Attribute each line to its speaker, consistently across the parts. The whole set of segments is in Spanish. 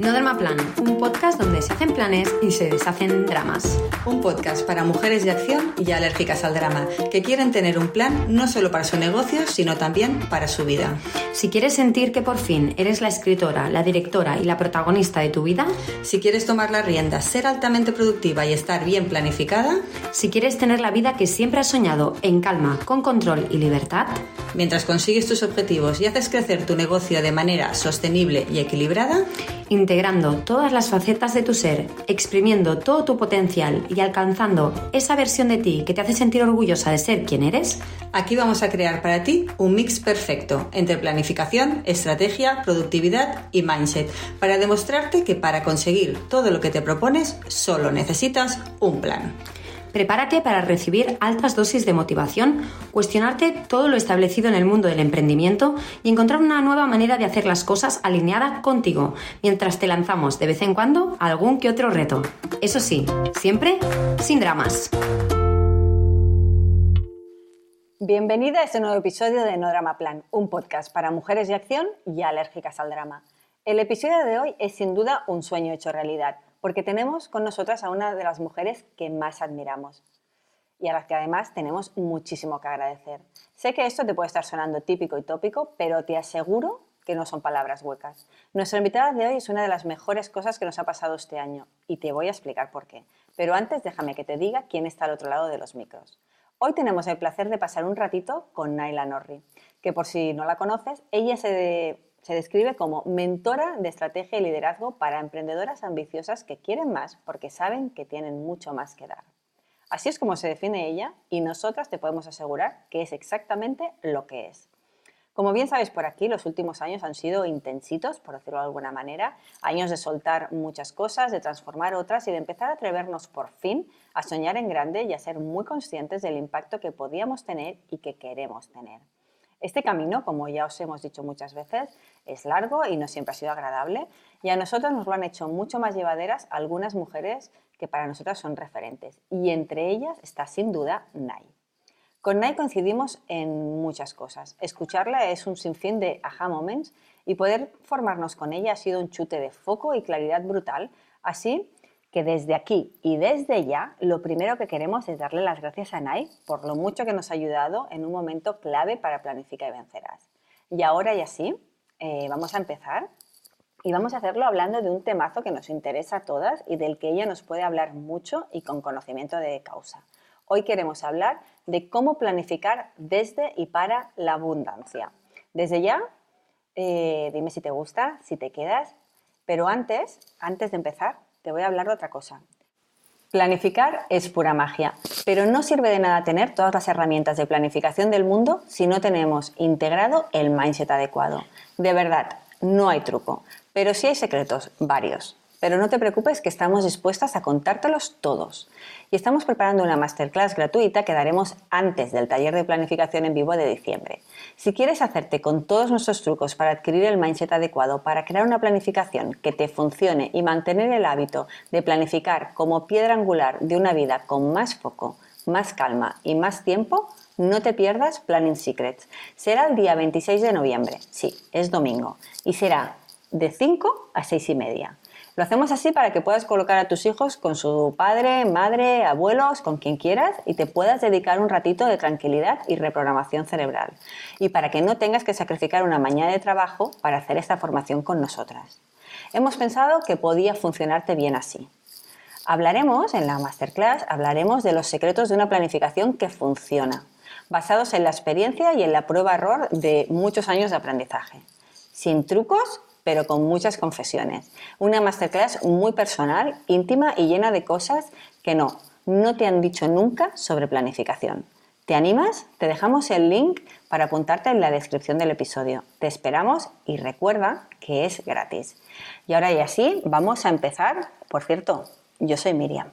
Speaker 1: No Drama Plan, un podcast donde se hacen planes y se deshacen dramas.
Speaker 2: Un podcast para mujeres de acción y alérgicas al drama, que quieren tener un plan no solo para su negocio, sino también para su vida.
Speaker 1: Si quieres sentir que por fin eres la escritora, la directora y la protagonista de tu vida,
Speaker 2: si quieres tomar las riendas, ser altamente productiva y estar bien planificada,
Speaker 1: si quieres tener la vida que siempre has soñado en calma, con control y libertad,
Speaker 2: mientras consigues tus objetivos y haces crecer tu negocio de manera sostenible y equilibrada,
Speaker 1: integrando todas las facetas de tu ser, exprimiendo todo tu potencial y alcanzando esa versión de ti que te hace sentir orgullosa de ser quien eres,
Speaker 2: aquí vamos a crear para ti un mix perfecto entre planificación, estrategia, productividad y mindset para demostrarte que para conseguir todo lo que te propones solo necesitas un plan.
Speaker 1: Prepárate para recibir altas dosis de motivación, cuestionarte todo lo establecido en el mundo del emprendimiento y encontrar una nueva manera de hacer las cosas alineada contigo, mientras te lanzamos de vez en cuando algún que otro reto. Eso sí, siempre sin dramas.
Speaker 2: Bienvenida a este nuevo episodio de No Drama Plan, un podcast para mujeres de acción y alérgicas al drama. El episodio de hoy es sin duda un sueño hecho realidad porque tenemos con nosotras a una de las mujeres que más admiramos y a las que además tenemos muchísimo que agradecer. Sé que esto te puede estar sonando típico y tópico, pero te aseguro que no son palabras huecas. Nuestra invitada de hoy es una de las mejores cosas que nos ha pasado este año y te voy a explicar por qué. Pero antes déjame que te diga quién está al otro lado de los micros. Hoy tenemos el placer de pasar un ratito con Naila Norri, que por si no la conoces, ella se, de, se describe como mentora de estrategia y liderazgo para emprendedoras ambiciosas que quieren más porque saben que tienen mucho más que dar. Así es como se define ella y nosotras te podemos asegurar que es exactamente lo que es. Como bien sabéis por aquí, los últimos años han sido intensitos, por decirlo de alguna manera, años de soltar muchas cosas, de transformar otras y de empezar a atrevernos por fin a soñar en grande y a ser muy conscientes del impacto que podíamos tener y que queremos tener. Este camino, como ya os hemos dicho muchas veces, es largo y no siempre ha sido agradable y a nosotros nos lo han hecho mucho más llevaderas algunas mujeres que para nosotras son referentes y entre ellas está sin duda Nai. Con Nai coincidimos en muchas cosas. Escucharla es un sinfín de aha moments y poder formarnos con ella ha sido un chute de foco y claridad brutal, así que desde aquí y desde ya lo primero que queremos es darle las gracias a Nai por lo mucho que nos ha ayudado en un momento clave para Planifica y Vencerás. Y ahora y así, eh, vamos a empezar y vamos a hacerlo hablando de un temazo que nos interesa a todas y del que ella nos puede hablar mucho y con conocimiento de causa. Hoy queremos hablar de cómo planificar desde y para la abundancia. Desde ya, eh, dime si te gusta, si te quedas, pero antes, antes de empezar, te voy a hablar de otra cosa. Planificar es pura magia, pero no sirve de nada tener todas las herramientas de planificación del mundo si no tenemos integrado el mindset adecuado. De verdad, no hay truco, pero sí hay secretos, varios. Pero no te preocupes que estamos dispuestas a contártelos todos. Y estamos preparando una masterclass gratuita que daremos antes del taller de planificación en vivo de diciembre. Si quieres hacerte con todos nuestros trucos para adquirir el mindset adecuado, para crear una planificación que te funcione y mantener el hábito de planificar como piedra angular de una vida con más foco, más calma y más tiempo, no te pierdas Planning Secrets. Será el día 26 de noviembre, sí, es domingo, y será de 5 a 6 y media. Lo hacemos así para que puedas colocar a tus hijos con su padre, madre, abuelos, con quien quieras y te puedas dedicar un ratito de tranquilidad y reprogramación cerebral. Y para que no tengas que sacrificar una mañana de trabajo para hacer esta formación con nosotras. Hemos pensado que podía funcionarte bien así. Hablaremos en la masterclass, hablaremos de los secretos de una planificación que funciona, basados en la experiencia y en la prueba-error de muchos años de aprendizaje. Sin trucos pero con muchas confesiones. Una masterclass muy personal, íntima y llena de cosas que no, no te han dicho nunca sobre planificación. ¿Te animas? Te dejamos el link para apuntarte en la descripción del episodio. Te esperamos y recuerda que es gratis. Y ahora y así, vamos a empezar. Por cierto, yo soy Miriam.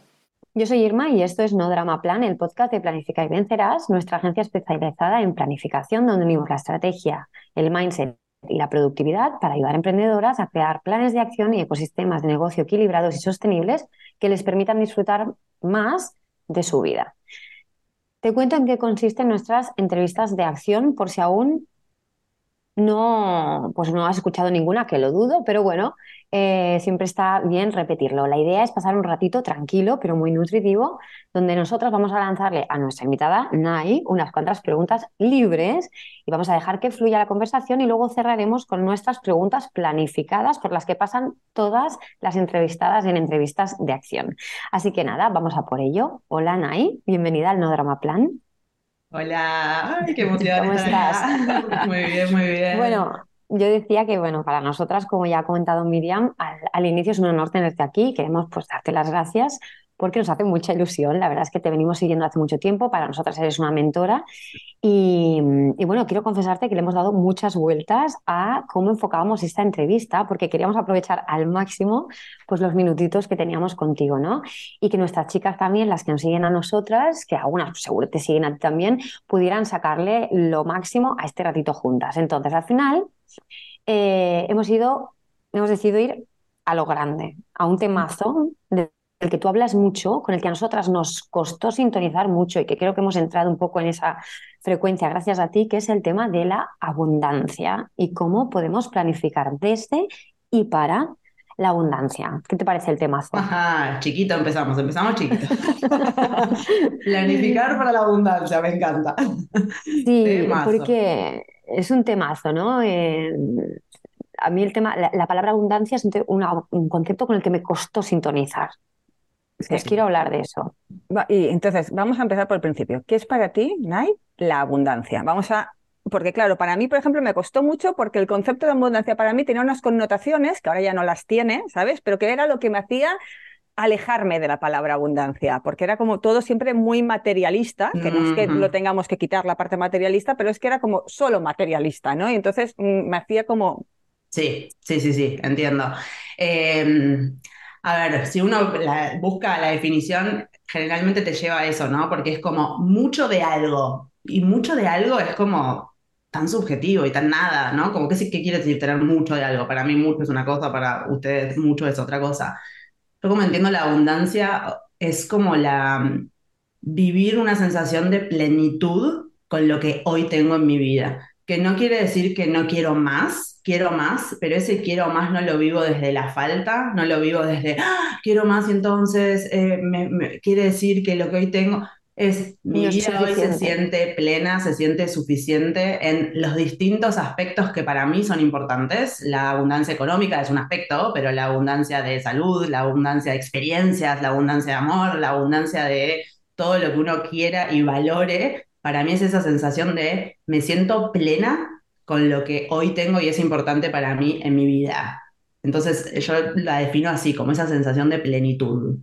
Speaker 1: Yo soy Irma y esto es No Drama Plan, el podcast de Planifica y Vencerás, nuestra agencia especializada en planificación donde unimos la estrategia, el mindset y la productividad para ayudar a emprendedoras a crear planes de acción y ecosistemas de negocio equilibrados y sostenibles que les permitan disfrutar más de su vida. Te cuento en qué consisten nuestras entrevistas de acción por si aún no, pues no has escuchado ninguna, que lo dudo, pero bueno, eh, siempre está bien repetirlo. La idea es pasar un ratito tranquilo, pero muy nutritivo, donde nosotros vamos a lanzarle a nuestra invitada, Nai, unas cuantas preguntas libres y vamos a dejar que fluya la conversación y luego cerraremos con nuestras preguntas planificadas por las que pasan todas las entrevistadas en entrevistas de acción. Así que nada, vamos a por ello. Hola, Nai, bienvenida al No Drama Plan.
Speaker 3: Hola, ay, qué emoción
Speaker 1: ¿Cómo estás?
Speaker 3: acá. Muy bien, muy
Speaker 1: Bueno,
Speaker 3: bien.
Speaker 1: yo decía que, bueno, para nosotras, como ya ha comentado Miriam, al, al inicio es un honor tenerte aquí queremos pues darte las gracias porque nos hace mucha ilusión. La verdad es que te venimos siguiendo hace mucho tiempo, para nosotras eres una mentora y, y bueno, quiero confesarte que le hemos dado muchas vueltas a cómo enfocábamos esta entrevista porque queríamos aprovechar al máximo pues los minutitos que teníamos contigo, ¿no? Y que nuestras chicas también, las que nos siguen a nosotras, que algunas pues, seguro te siguen a ti también, pudieran sacarle lo máximo a este ratito juntas. Entonces, al final, eh, hemos ido, hemos decidido ir a lo grande, a un temazo del que tú hablas mucho, con el que a nosotras nos costó sintonizar mucho y que creo que hemos entrado un poco en esa frecuencia gracias a ti, que es el tema de la abundancia y cómo podemos planificar desde y para la abundancia. ¿Qué te parece el temazo?
Speaker 3: Ajá, chiquito empezamos, empezamos chiquito. Planificar para la abundancia, me encanta.
Speaker 1: Sí,
Speaker 3: Temazo.
Speaker 1: porque es un temazo, ¿no? Eh, a mí el tema, la, la palabra abundancia es un, te- una- un concepto con el que me costó sintonizar.
Speaker 2: Sí.
Speaker 1: quiero hablar de eso.
Speaker 2: Y entonces, vamos a empezar por el principio. ¿Qué es para ti, Nai, la abundancia? Vamos a... Porque claro, para mí, por ejemplo, me costó mucho porque el concepto de abundancia para mí tenía unas connotaciones que ahora ya no las tiene, ¿sabes? Pero que era lo que me hacía alejarme de la palabra abundancia, porque era como todo siempre muy materialista, que no es que
Speaker 3: Ujú.
Speaker 2: lo tengamos que quitar la parte materialista, pero es que era como solo materialista, ¿no? Y entonces mm, me hacía como...
Speaker 3: Sí, sí, sí, sí, entiendo. Eh, a ver, si uno la- busca la definición, generalmente te lleva a eso, ¿no? Porque es como mucho de algo. Y mucho de algo es como tan subjetivo y tan nada, ¿no? Como que sí, ¿qué quiere decir tener mucho de algo? Para mí mucho es una cosa, para ustedes mucho es otra cosa. Yo como entiendo la abundancia es como la vivir una sensación de plenitud con lo que hoy tengo en mi vida, que no quiere decir que no quiero más, quiero más, pero ese quiero más no lo vivo desde la falta, no lo vivo desde "Ah, quiero más y entonces eh, me- me- quiere decir que lo que hoy tengo es mi
Speaker 1: No
Speaker 3: vida hoy se siente plena, se siente suficiente en los distintos aspectos que para mí son importantes. La abundancia económica es un aspecto, pero la abundancia de salud, la abundancia de experiencias, la abundancia de amor, la abundancia de todo lo que uno quiera y valore, para mí es esa sensación de me siento plena con lo que hoy tengo y es importante para mí en mi vida. Entonces yo la defino así, como esa sensación de plenitud.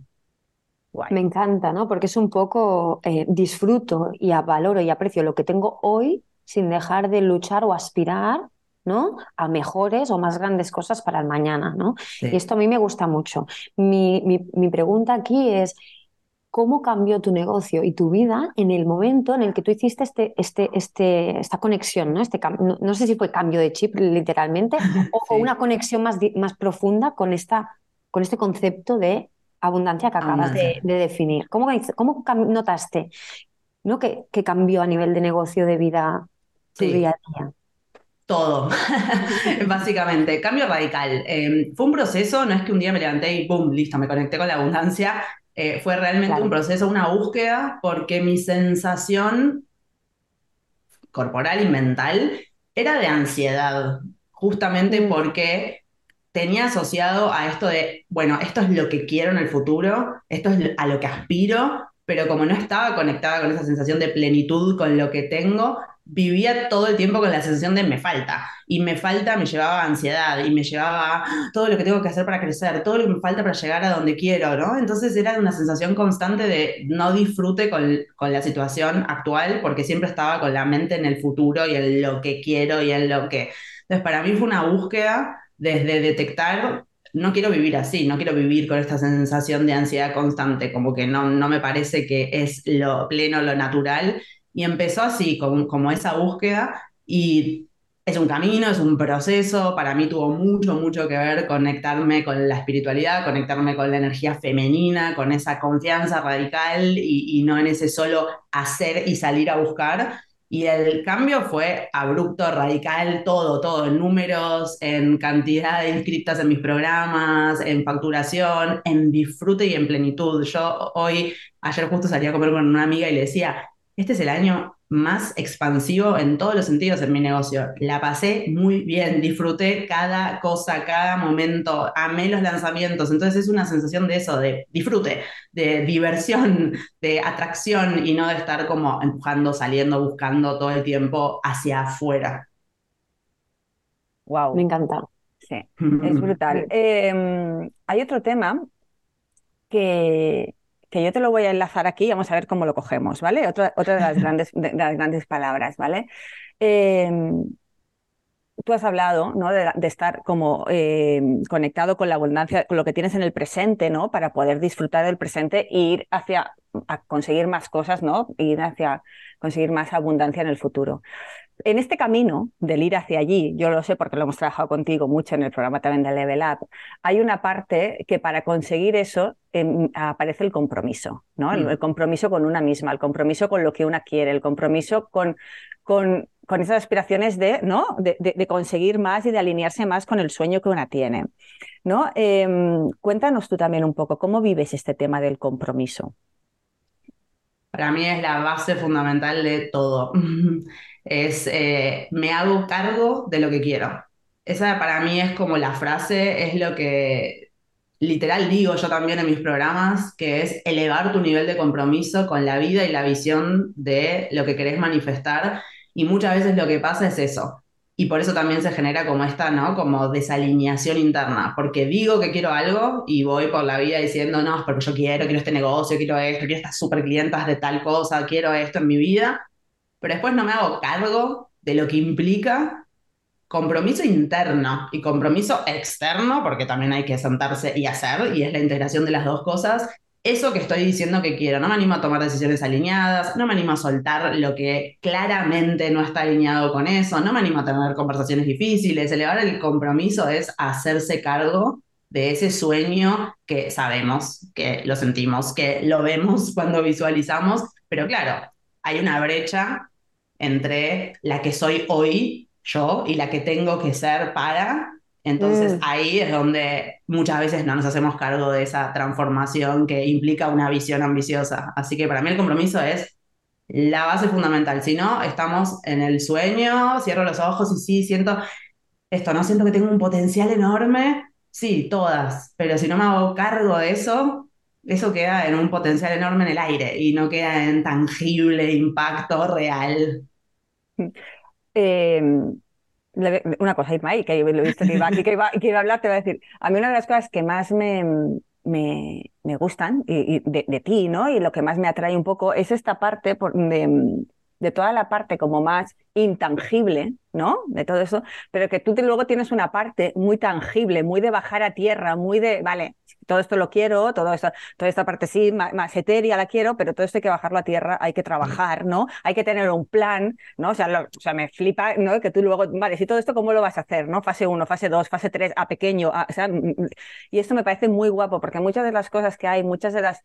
Speaker 2: Guay.
Speaker 1: Me encanta, ¿no? Porque es un poco eh, disfruto y valoro y aprecio lo que tengo hoy sin dejar de luchar o aspirar, ¿no? A mejores o más grandes cosas para el mañana, ¿no? Y esto a mí me gusta mucho. Mi, mi- mi pregunta aquí es, ¿cómo cambió tu negocio y tu vida en el momento en el que tú hiciste este, este, este, esta conexión, ¿no? Este, no, no sé si fue cambio de chip literalmente o,
Speaker 3: Sí.
Speaker 1: una conexión más, más profunda con esta, con este concepto de abundancia que acabas de, definir. ¿Cómo, cómo notaste, ¿no? que, que cambió a nivel de negocio, de vida, tu
Speaker 3: Sí.
Speaker 1: día a día?
Speaker 3: Todo, básicamente, cambio radical. Eh, fue un proceso, no es que un día me levanté y ¡pum! Listo, me conecté con la abundancia. Eh, fue realmente
Speaker 1: Claro.
Speaker 3: un proceso, una búsqueda, porque mi sensación corporal y mental era de ansiedad, justamente
Speaker 1: Mm.
Speaker 3: porque tenía asociado a esto de, bueno, esto es lo que quiero en el futuro, esto es a lo que aspiro, pero como no estaba conectada con esa sensación de plenitud con lo que tengo, vivía todo el tiempo con la sensación de me falta. Y me falta me llevaba a ansiedad y me llevaba a todo lo que tengo que hacer para crecer, todo lo que me falta para llegar a donde quiero, ¿no? Entonces era una sensación constante de no disfrute con, con la situación actual porque siempre estaba con la mente en el futuro y en lo que quiero y en lo que... Entonces para mí fue una búsqueda desde detectar no quiero vivir así, no quiero vivir con esta sensación de ansiedad constante, como que no, no me parece que es lo pleno, lo natural. Y empezó así, como, como esa búsqueda, y es un camino, es un proceso. Para mí tuvo mucho, mucho que ver conectarme con la espiritualidad, conectarme con la energía femenina, con esa confianza radical y, y no en ese solo hacer y salir a buscar. Y el cambio fue abrupto, radical, todo, todo, en números, en cantidad de inscritas en mis programas, en facturación, en disfrute y en plenitud. Yo hoy, ayer justo salí a comer con una amiga y le decía, este es el año más expansivo en todos los sentidos en mi negocio. La pasé muy bien, disfruté cada cosa, cada momento, amé los lanzamientos. Entonces es una sensación de eso, de disfrute, de diversión, de atracción y no de estar como empujando, saliendo, buscando todo el tiempo hacia afuera.
Speaker 2: Wow.
Speaker 1: Me encanta.
Speaker 2: Sí, es brutal. Em, hay otro tema que, que yo te lo voy a enlazar aquí y vamos a ver cómo lo cogemos, ¿vale? Otra, otra de, las grandes, de, las grandes palabras, ¿vale? Em, tú has hablado ¿no? de, estar como em, conectado con la abundancia, con lo que tienes en el presente, ¿no? Para poder disfrutar del presente e ir hacia a conseguir más cosas, ¿no? Ir hacia conseguir más abundancia en el futuro en este camino del ir hacia allí, yo lo sé porque lo hemos trabajado contigo mucho en el programa también de Level Up, hay una parte que para conseguir eso em, aparece el compromiso, ¿no? Mm. El, compromiso con una misma, el compromiso con lo que una quiere, el compromiso con, con, con esas aspiraciones de, ¿no? De, conseguir más y de alinearse más con el sueño que una tiene. ¿no? Em, cuéntanos tú también un poco, ¿cómo vives este tema del compromiso?
Speaker 3: Para mí es la base fundamental de todo. es eh, me hago cargo de lo que quiero. Esa para mí es como la frase, es lo que literal digo yo también en mis programas, que es elevar tu nivel de compromiso con la vida y la visión de lo que querés manifestar. Y muchas veces lo que pasa es eso. Y por eso también se genera como esta, ¿no? Como desalineación interna, porque digo que quiero algo y voy por la vida diciendo, no, porque yo quiero, quiero este negocio, quiero esto, quiero estas super clientas de tal cosa, quiero esto en mi vida pero después no me hago cargo de lo que implica compromiso interno y compromiso externo, porque también hay que sentarse y hacer, y es la integración de las dos cosas. Eso que estoy diciendo que quiero, no me animo a tomar decisiones alineadas, no me animo a soltar lo que claramente no está alineado con eso, no me animo a tener conversaciones difíciles. Elevar el compromiso es hacerse cargo de ese sueño que sabemos, que lo sentimos, que lo vemos cuando visualizamos, pero claro, hay una brecha entre la que soy hoy yo y la que tengo que ser para. Entonces mm. ahí es donde muchas veces no nos hacemos cargo de esa transformación que implica una visión ambiciosa. Así que para mí el compromiso es la base fundamental. Si no, estamos en el sueño, cierro los ojos y sí, siento esto, no siento que tengo un potencial enorme. Sí, todas, pero si no me hago cargo de eso, eso queda en un potencial enorme en el aire y no queda en tangible impacto real.
Speaker 2: Em, una cosa, Irma, que lo he visto que iba aquí, que iba, a hablar, te voy a decir, a mí una de las cosas que más me, me, gustan y, de, ti, ¿no? Y lo que más me atrae un poco es esta parte de, de toda la parte como más intangible, ¿no? De todo eso, pero que tú luego tienes una parte muy tangible, muy de bajar a tierra, muy de, vale, todo esto lo quiero, todo esto, toda esta parte sí, más, etérea la quiero, pero todo esto hay que bajarlo a tierra, hay que trabajar, ¿no? Hay que tener un plan, ¿no? O sea, o sea me flipa, ¿no? Que tú luego, vale, si todo esto, ¿cómo lo vas a hacer, ¿no? Fase 1, fase 2, fase 3, a pequeño, o sea, y esto me parece muy guapo, porque muchas de las cosas que hay, muchas de las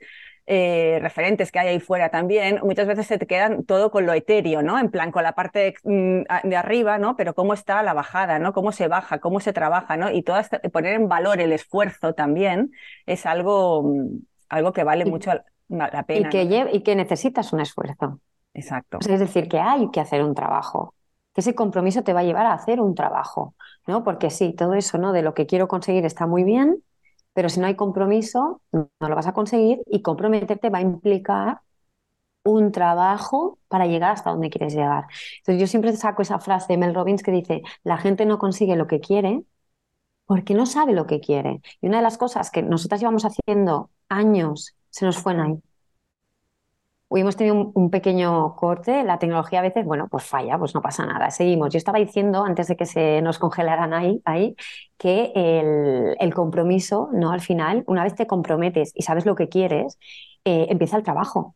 Speaker 2: eh, referentes que hay ahí fuera también, muchas veces se te quedan todo con lo etéreo, ¿no? En plan, con la parte mm, de arriba, ¿no? Pero cómo está la bajada, ¿no? Cómo se baja, cómo se trabaja, ¿no? Y todo poner en valor el esfuerzo también es algo, mm, algo que vale mucho la pena.
Speaker 1: Y que, y que necesitas un esfuerzo.
Speaker 2: Exacto.
Speaker 1: es decir, que hay que hacer un trabajo que ese compromiso te va a llevar a hacer un trabajo, ¿no? Porque sí, todo eso, ¿no? De lo que quiero conseguir está muy bien, pero si no hay compromiso, no lo vas a conseguir y comprometerte va a implicar un trabajo para llegar hasta donde quieres llegar. Entonces yo siempre saco esa frase de Mel Robbins que dice, la gente no consigue lo que quiere porque no sabe lo que quiere. Y una de las cosas que nosotras llevamos haciendo años se nos fue en ahí. Hoy hemos tenido un, pequeño corte, la tecnología a veces, bueno, pues falla, pues no pasa nada, seguimos. Yo estaba diciendo antes de que se nos congelaran ahí, ahí que el, compromiso, ¿no? Al final, una vez te comprometes y sabes lo que quieres, eh, empieza el trabajo.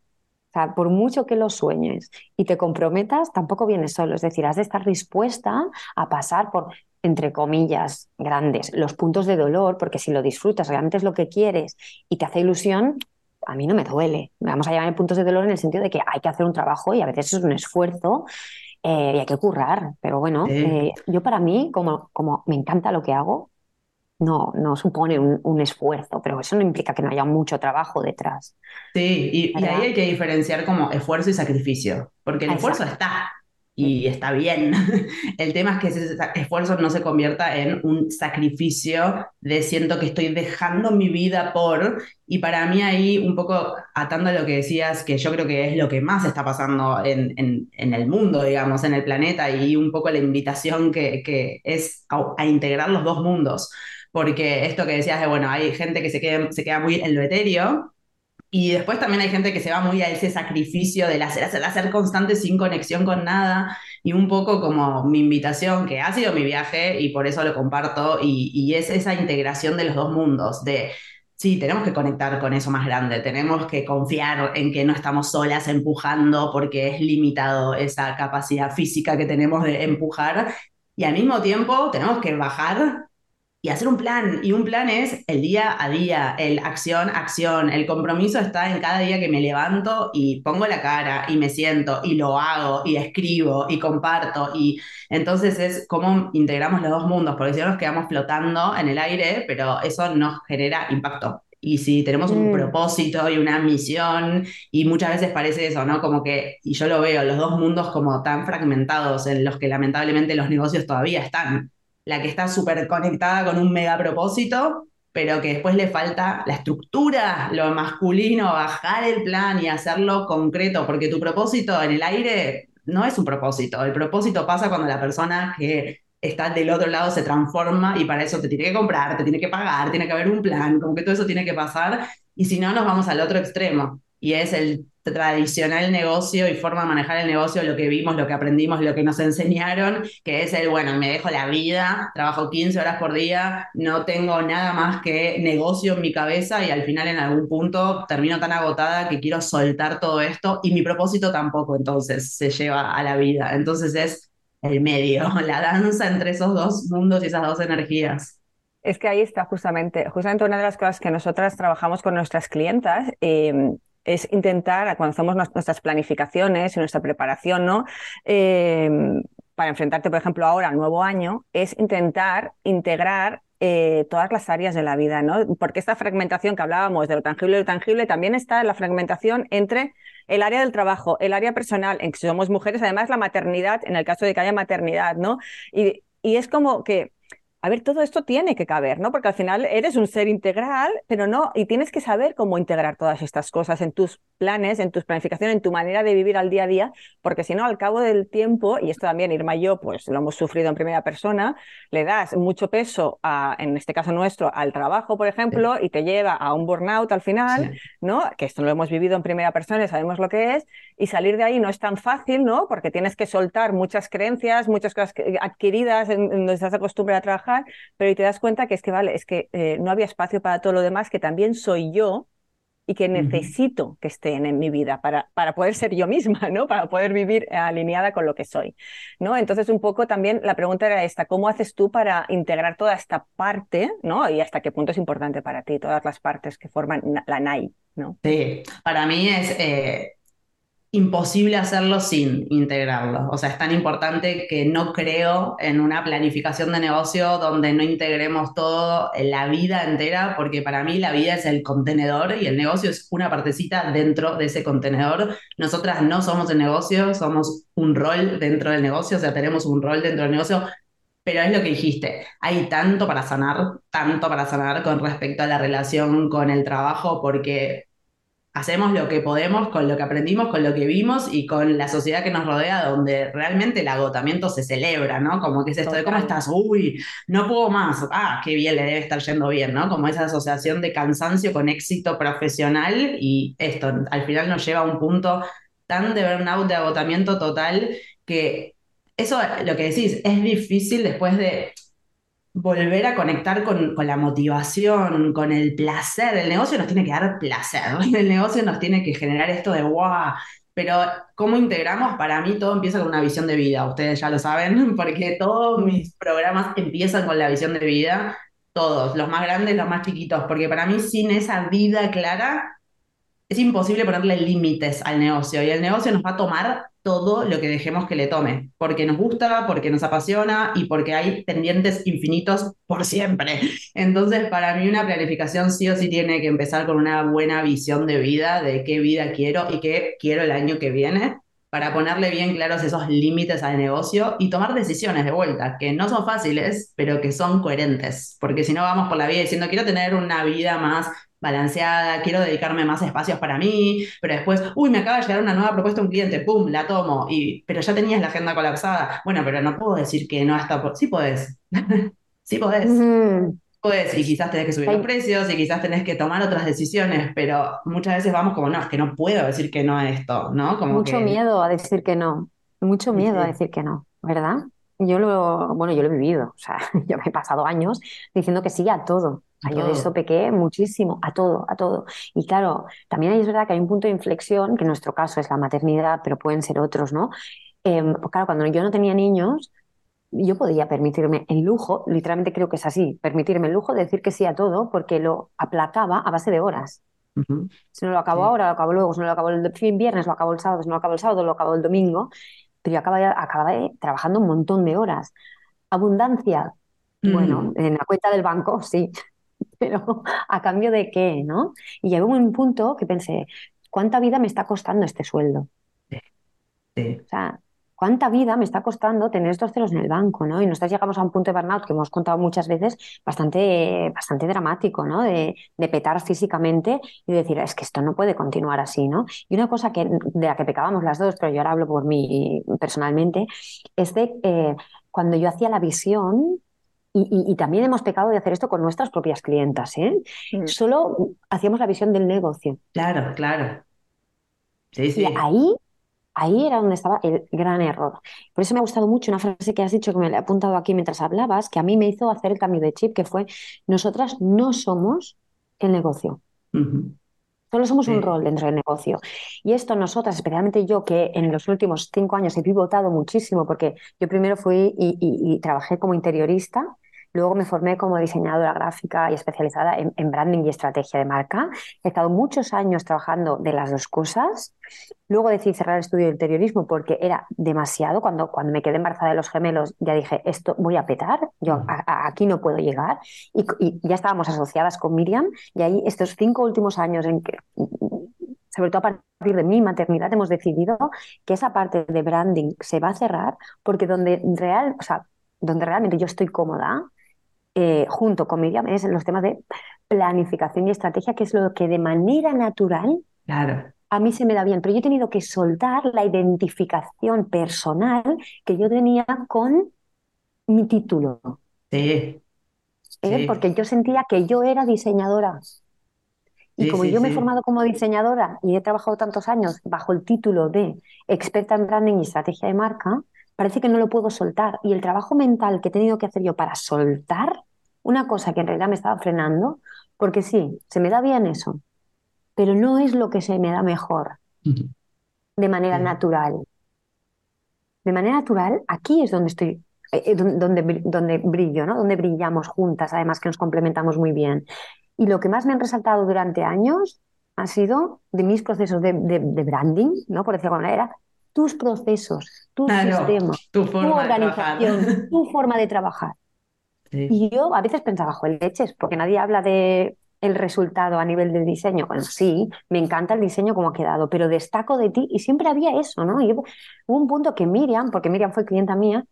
Speaker 1: O sea, por mucho que lo sueñes y te comprometas, tampoco vienes solo. Es decir, has de estar dispuesta a pasar por, entre comillas, grandes, los puntos de dolor, porque si lo disfrutas, realmente es lo que quieres y te hace ilusión, a mí no me duele. Vamos a llamar puntos de dolor en el sentido de que hay que hacer un trabajo y a veces es un esfuerzo eh, y hay que currar. Pero bueno, eh, yo para mí, como, como me encanta lo que hago, no, no supone un, esfuerzo, pero eso no implica que no haya mucho trabajo detrás.
Speaker 3: Sí, y, ahí hay que diferenciar como esfuerzo y sacrificio, porque el esfuerzo está, y está bien. El tema es que ese esfuerzo no se convierta en un sacrificio de siento que estoy dejando mi vida por, y para mí ahí un poco atando a lo que decías, que yo creo que es lo que más está pasando en, en, el mundo, digamos, en el planeta, y un poco la invitación que, que es a, integrar los dos mundos. Porque esto que decías de, bueno, hay gente que se queda, se queda muy en lo etéreo, y después también hay gente que se va muy a ese sacrificio del hacer, hacer, hacer constante sin conexión con nada. Y un poco como mi invitación, que ha sido mi viaje y por eso lo comparto, y, y es esa integración de los dos mundos, de sí, tenemos que conectar con eso más grande, tenemos que confiar en que no estamos solas empujando porque es limitado esa capacidad física que tenemos de empujar. Y al mismo tiempo tenemos que bajar y hacer un plan. Y un plan es el día a día, el acción, acción. El compromiso está en cada día que me levanto y pongo la cara y me siento y lo hago y escribo y comparto. Y entonces es cómo integramos los dos mundos, porque si no nos quedamos flotando en el aire, pero eso nos genera impacto. Y si tenemos un mm. propósito y una misión, y muchas veces parece eso, ¿no? Como que, y yo lo veo, los dos mundos como tan fragmentados en los que lamentablemente los negocios todavía están la que está súper conectada con un mega propósito, pero que después le falta la estructura, lo masculino, bajar el plan y hacerlo concreto, porque tu propósito en el aire no es un propósito, el propósito pasa cuando la persona que está del otro lado se transforma y para eso te tiene que comprar, te tiene que pagar, tiene que haber un plan, como que todo eso tiene que pasar y si no nos vamos al otro extremo y es el tradicional negocio y forma de manejar el negocio, lo que vimos, lo que aprendimos, lo que nos enseñaron, que es el, bueno, me dejo la vida, trabajo 15 horas por día, no tengo nada más que negocio en mi cabeza y al final en algún punto termino tan agotada que quiero soltar todo esto y mi propósito tampoco entonces se lleva a la vida. Entonces es el medio, la danza entre esos dos mundos y esas dos energías.
Speaker 2: Es que ahí está justamente, justamente una de las cosas que nosotras trabajamos con nuestras clientas. Eh, es intentar, cuando hacemos nuestras planificaciones y nuestra preparación, ¿no? Em, para enfrentarte, por ejemplo, ahora al nuevo año, es intentar integrar eh, todas las áreas de la vida, ¿no? Porque esta fragmentación que hablábamos de lo tangible y lo tangible también está en la fragmentación entre el área del trabajo, el área personal, en que somos mujeres, además la maternidad, en el caso de que haya maternidad, ¿no? Y, y es como que a ver, todo esto tiene que caber, ¿no? Porque al final eres un ser integral, pero no, y tienes que saber cómo integrar todas estas cosas en tus planes, en tus planificaciones, en tu manera de vivir al día a día, porque si no, al cabo del tiempo, y esto también Irma y yo, pues lo hemos sufrido en primera persona, le das mucho peso, a, en este caso nuestro, al trabajo, por ejemplo, y te lleva a un burnout al final, ¿no? Que esto lo hemos vivido en primera persona y sabemos lo que es, y salir de ahí no es tan fácil, ¿no? Porque tienes que soltar muchas creencias, muchas cosas adquiridas en, donde estás acostumbrado a trabajar, pero y te das cuenta que es que, vale, es que eh, no había espacio para todo lo demás, que también soy yo, y que necesito que estén en mi vida para, para poder ser yo misma, ¿no? Para poder vivir alineada con lo que soy, ¿no? Entonces, un poco también la pregunta era esta, ¿cómo haces tú para integrar toda esta parte, ¿no? Y hasta qué punto es importante para ti, todas las partes que forman la NAI, ¿no?
Speaker 3: Sí, para mí es... Eh, imposible hacerlo sin integrarlo. O sea, es tan importante que no creo en una planificación de negocio donde no integremos todo la vida entera, porque para mí la vida es el contenedor y el negocio es una partecita dentro de ese contenedor. Nosotras no somos el negocio, somos un rol dentro del negocio, o sea, tenemos un rol dentro del negocio. Pero es lo que dijiste, hay tanto para sanar, tanto para sanar con respecto a la relación con el trabajo, porque hacemos lo que podemos con lo que aprendimos, con lo que vimos y con la sociedad que nos rodea, donde realmente el agotamiento se celebra, ¿no? Como que es esto de cómo estás, uy, no puedo más, ah, qué bien le debe estar yendo bien, ¿no? Como esa asociación de cansancio con éxito profesional y esto al final nos lleva a un punto tan de burnout, de agotamiento total, que eso, lo que decís, es difícil después de volver a conectar con, la motivación, con el placer. El negocio nos tiene que dar placer, el negocio nos tiene que generar esto de wow. Pero ¿cómo integramos? Para mí todo empieza con una visión de vida, ustedes ya lo saben, porque todos mis programas empiezan con la visión de vida, todos, los más grandes, los más chiquitos, porque para mí sin esa vida clara es imposible ponerle límites al negocio y el negocio nos va a tomar todo lo que dejemos que le tome, porque nos gusta, porque nos apasiona y porque hay pendientes infinitos por siempre. Entonces, para mí una planificación sí o sí tiene que empezar con una buena visión de vida, de qué vida quiero y qué quiero el año que viene, para ponerle bien claros esos límites al negocio y tomar decisiones de vuelta, que no son fáciles, pero que son coherentes, porque si no vamos por la vida diciendo quiero tener una vida más balanceada, quiero dedicarme más espacios para mí, pero después, uy, me acaba de llegar una nueva propuesta de un cliente, pum, la tomo, y, pero ya tenías la agenda colapsada. Bueno, pero no puedo decir que no hasta por... Sí podés, sí podés. Podés, y quizás tenés que subir los precios, y quizás tenés que tomar otras decisiones, pero muchas veces vamos como, no, es que no puedo decir que no a esto, ¿no? Como
Speaker 1: mucho miedo a decir que no, mucho miedo a decir que no, ¿verdad? Yo lo, bueno, yo lo he vivido, o sea, yo me he pasado años diciendo que sí a todo. Yo de eso pequé muchísimo, a todo, a todo. Y claro, también es verdad que hay un punto de inflexión, que en nuestro caso es la maternidad, pero pueden ser otros, ¿no? Eh, claro, cuando yo no tenía niños, yo podía permitirme el lujo, literalmente creo que es así, permitirme el lujo de decir que sí a todo, porque lo aplacaba a base de horas. Si no lo acabo ahora, lo acabo luego, si no lo acabo el fin viernes, lo acabo el sábado, si no lo acabo el sábado, lo acabo el domingo, pero yo acababa, acababa trabajando un montón de horas. Abundancia, bueno, mm. en la cuenta del banco, sí, pero ¿a cambio de qué? ¿no? Y llegó un punto que pensé, ¿cuánta vida me está costando este sueldo?
Speaker 3: Sí.
Speaker 1: O sea, ¿cuánta vida me está costando tener estos ceros en el banco? ¿no? Y nosotros llegamos a un punto de burnout que hemos contado muchas veces bastante, bastante dramático, ¿no? De, de, petar físicamente y decir, es que esto no puede continuar así, ¿no? Y una cosa que, de la que pecábamos las dos, pero yo ahora hablo por mí personalmente, es de eh, cuando yo hacía la visión y, también hemos pecado de hacer esto con nuestras propias clientas. ¿eh? Mm. Solo hacíamos la visión del negocio.
Speaker 3: Claro, claro. Sí, sí.
Speaker 1: Y ahí, ahí era donde estaba el gran error. Por eso me ha gustado mucho una frase que has dicho que me la he apuntado aquí mientras hablabas, que a mí me hizo hacer el cambio de chip, que fue, nosotras no somos el negocio. Solo somos un rol dentro del negocio. Y esto nosotras, especialmente yo, que en los últimos cinco años he pivotado muchísimo, porque yo primero fui y trabajé como interiorista, Luego me formé como diseñadora gráfica y especializada en, branding y estrategia de marca. He estado muchos años trabajando de las dos cosas. Luego decidí cerrar el estudio de interiorismo porque era demasiado. Cuando, cuando me quedé embarazada de los gemelos ya dije, esto voy a petar, yo aquí no puedo llegar. Y, y, ya estábamos asociadas con Miriam y ahí estos cinco últimos años en que sobre todo a partir de mi maternidad, hemos decidido que esa parte de branding se va a cerrar porque donde, real, o sea, donde realmente yo estoy cómoda eh, junto con Miriam es en los temas de planificación y estrategia, que es lo que de manera natural
Speaker 3: claro.
Speaker 1: a mí se me da bien, pero yo he tenido que soltar la identificación personal que yo tenía con mi título.
Speaker 3: Sí.
Speaker 1: ¿Eh? Porque yo sentía que yo era diseñadora. Y como yo me he formado como diseñadora y he trabajado tantos años bajo el título de experta en branding y estrategia de marca, parece que no lo puedo soltar. Y el trabajo mental que he tenido que hacer yo para soltar una cosa que en realidad me estaba frenando, porque sí, se me da bien eso, pero no es lo que se me da mejor de manera natural. De manera natural, aquí es donde estoy, eh, eh, donde, donde brillo, ¿no? Donde brillamos juntas, además que nos complementamos muy bien. Y lo que más me han resaltado durante años ha sido de mis procesos de, branding, ¿no? Por decirlo de alguna manera, tus procesos, tus sistemas, tu, organización, tu forma de trabajar. Y yo a veces pensaba, joder, leches, porque nadie habla de el resultado a nivel del diseño. Bueno, sí, me encanta el diseño como ha quedado, pero destaco de ti y siempre había eso, ¿no? Y hubo un punto que Miriam, porque Miriam fue clienta mía,